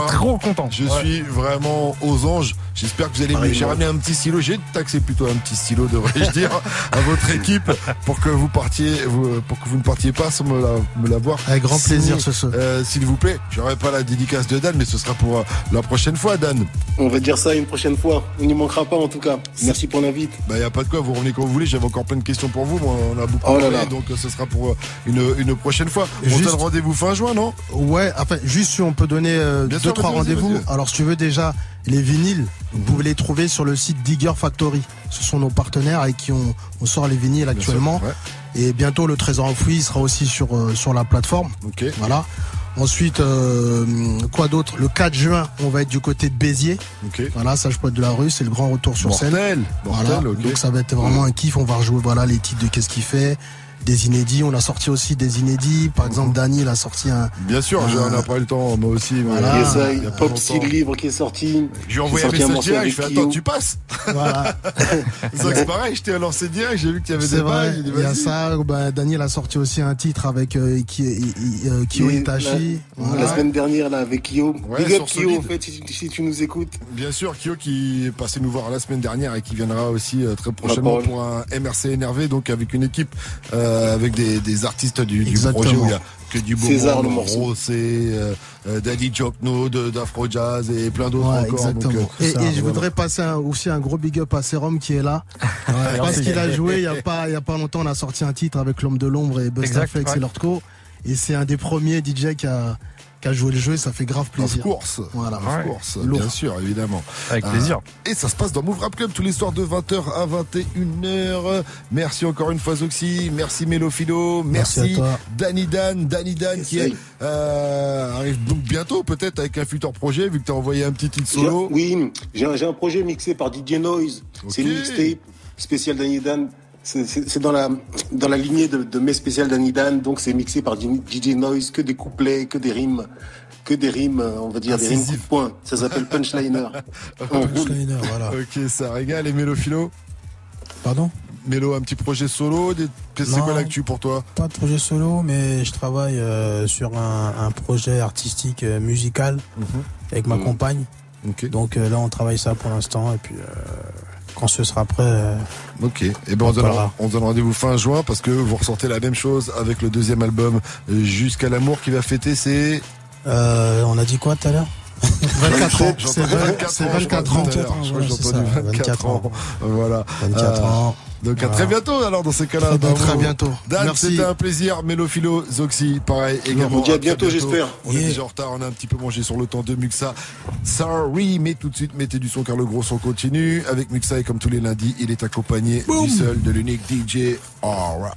trop content. Je suis vraiment aux anges. J'espère que vous allez Pareil, J'ai ramené un petit stylo. J'ai taxé plutôt un petit stylo, devrais-je dire, <laughs> à votre équipe pour que vous partiez, vous- pour que vous ne partiez pas sans me la- me l'avoir. Avec grand signé. plaisir, ce soir. Euh, S'il vous plaît, j'aurai pas la dédicace de Dan, mais ce sera pour euh, la prochaine fois, Dan. On va dire ça une prochaine fois. On n'y manquera pas en tout cas. Merci pour l'invite. Bah y a pas de quoi, vous revenez quand vous voulez. J'avais encore plein de questions pour vous. Moi, on a beaucoup Oh là parlé, là. donc euh, ce sera pour euh, une, une prochaine fois. On Juste- donne rendez-vous fin juin, non? Ouais, enfin, juste si on peut donner euh, deux, sûr, trois rendez-vous. Alors, si tu veux déjà, les vinyles, vous pouvez les trouver sur le site Digger Factory. Ce sont nos partenaires avec qui on, on sort les vinyles actuellement. sûr, ouais. Et bientôt, le Trésor enfoui sera aussi sur, euh, sur la plateforme. Voilà. Ensuite, euh, quoi d'autre? Le 4 juin, on va être du côté de Béziers. Voilà, peux être de la rue, c'est le grand retour sur scène. Mortel, Voilà. Donc ça va être vraiment un kiff. On va rejouer voilà les titres de Qu'est-ce qu'il fait, des inédits. On a sorti aussi des inédits. Par exemple, Dany, il a sorti un. Bien sûr, un- j'en ai pas eu le temps, moi aussi. Voilà. Il y a ça, il y a Pop Livre qui est sorti. Je lui ai envoyé un message direct, je fais Kyo. attends, tu passes <laughs> <laughs> Voilà. C'est pareil, je t'ai lancé direct, j'ai vu qu'il y avait des vrai. dit Il y a ça. Bah, Daniel a sorti aussi un titre avec euh, euh, Kyo Et Itachi. La, Voilà. la semaine dernière, là, avec Kyo. Ouais, Big up Kyo, en fait, si, si tu nous écoutes. Bien sûr, Kyo qui est passé nous voir la semaine dernière et qui viendra aussi euh, très prochainement pour un MRC énervé, donc avec une équipe, euh, avec des, des artistes du, du projet où il y a que du beau César, le morceau. Rossé, euh, euh, Daddy de- d'Afro Jazz et plein d'autres Ouais, encore. exactement. Donc, euh, et, ça, et je voudrais passer un- aussi un gros big up à Serum qui est là. <laughs> Parce qu'il a joué il y a pas il y a pas longtemps, on a sorti un titre avec l'homme de l'ombre et Busta Flex et Lordco. Et c'est un des premiers DJ qui a, qui a joué le jeu et ça fait grave Of plaisir. course, Voilà. of Ouais. course, Lourd. bien sûr, évidemment. Avec Euh, plaisir. et ça se passe dans Move Rap Club tous les soirs de 20h à 21h. Merci encore une fois Zoxy, merci Mélophilo, Merci merci, à toi. Danny Dan, Danny Dan qui est, euh, arrive donc bientôt peut-être avec un futur projet vu que t'as envoyé un petit titre solo. Oui, j'ai un, projet mixé par DJ Noise. C'est une mixtape spéciale Danny Dan. C'est- dans la, dans la lignée de, de mes spéciales Danny Dan. Donc c'est mixé par DJ Noise, que des couplets, que des rimes. Que des rimes, euh, on va dire des rimes coup de poing. Ça s'appelle <laughs> Punchliner. Punchliner, voilà. <laughs> Ok, ça régale. Et Mélophilo Pardon? Mélo, un petit projet solo? Des- qu'est-ce- C'est quoi l'actu pour toi? Pas de projet solo, mais je travaille euh, sur un, un projet artistique euh, musical avec ma Mhm. compagne. Donc euh, là, on travaille ça pour l'instant. Et puis, euh, quand ce sera prêt, euh, Ok. Et ben on, On donne, on donne rendez-vous fin juin parce que vous ressortez la même chose avec le deuxième album euh, Jusqu'à l'amour qui va fêter ses euh, on a dit quoi tout à l'heure? 24 ans. C'est 24 c'est ans, je 24 crois, ans. Je crois que j'ai <laughs> voilà, entendu c'est ça, 24 ans. 24 Voilà. 24 Euh, ans. Donc à Voilà. très bientôt alors dans ces cas-là. Très, bientôt. Dan, Merci. c'était un plaisir. Mélophilo, Zoxy, pareil également. On dit à bientôt, j'espère. On est déjà en retard, on a un petit peu mangé sur le temps de Muxa. Sorry, mais tout de suite mettez du son car le gros son continue. Avec Muxa et comme tous les lundis, il est accompagné du seul, de l'unique DJ. Alright.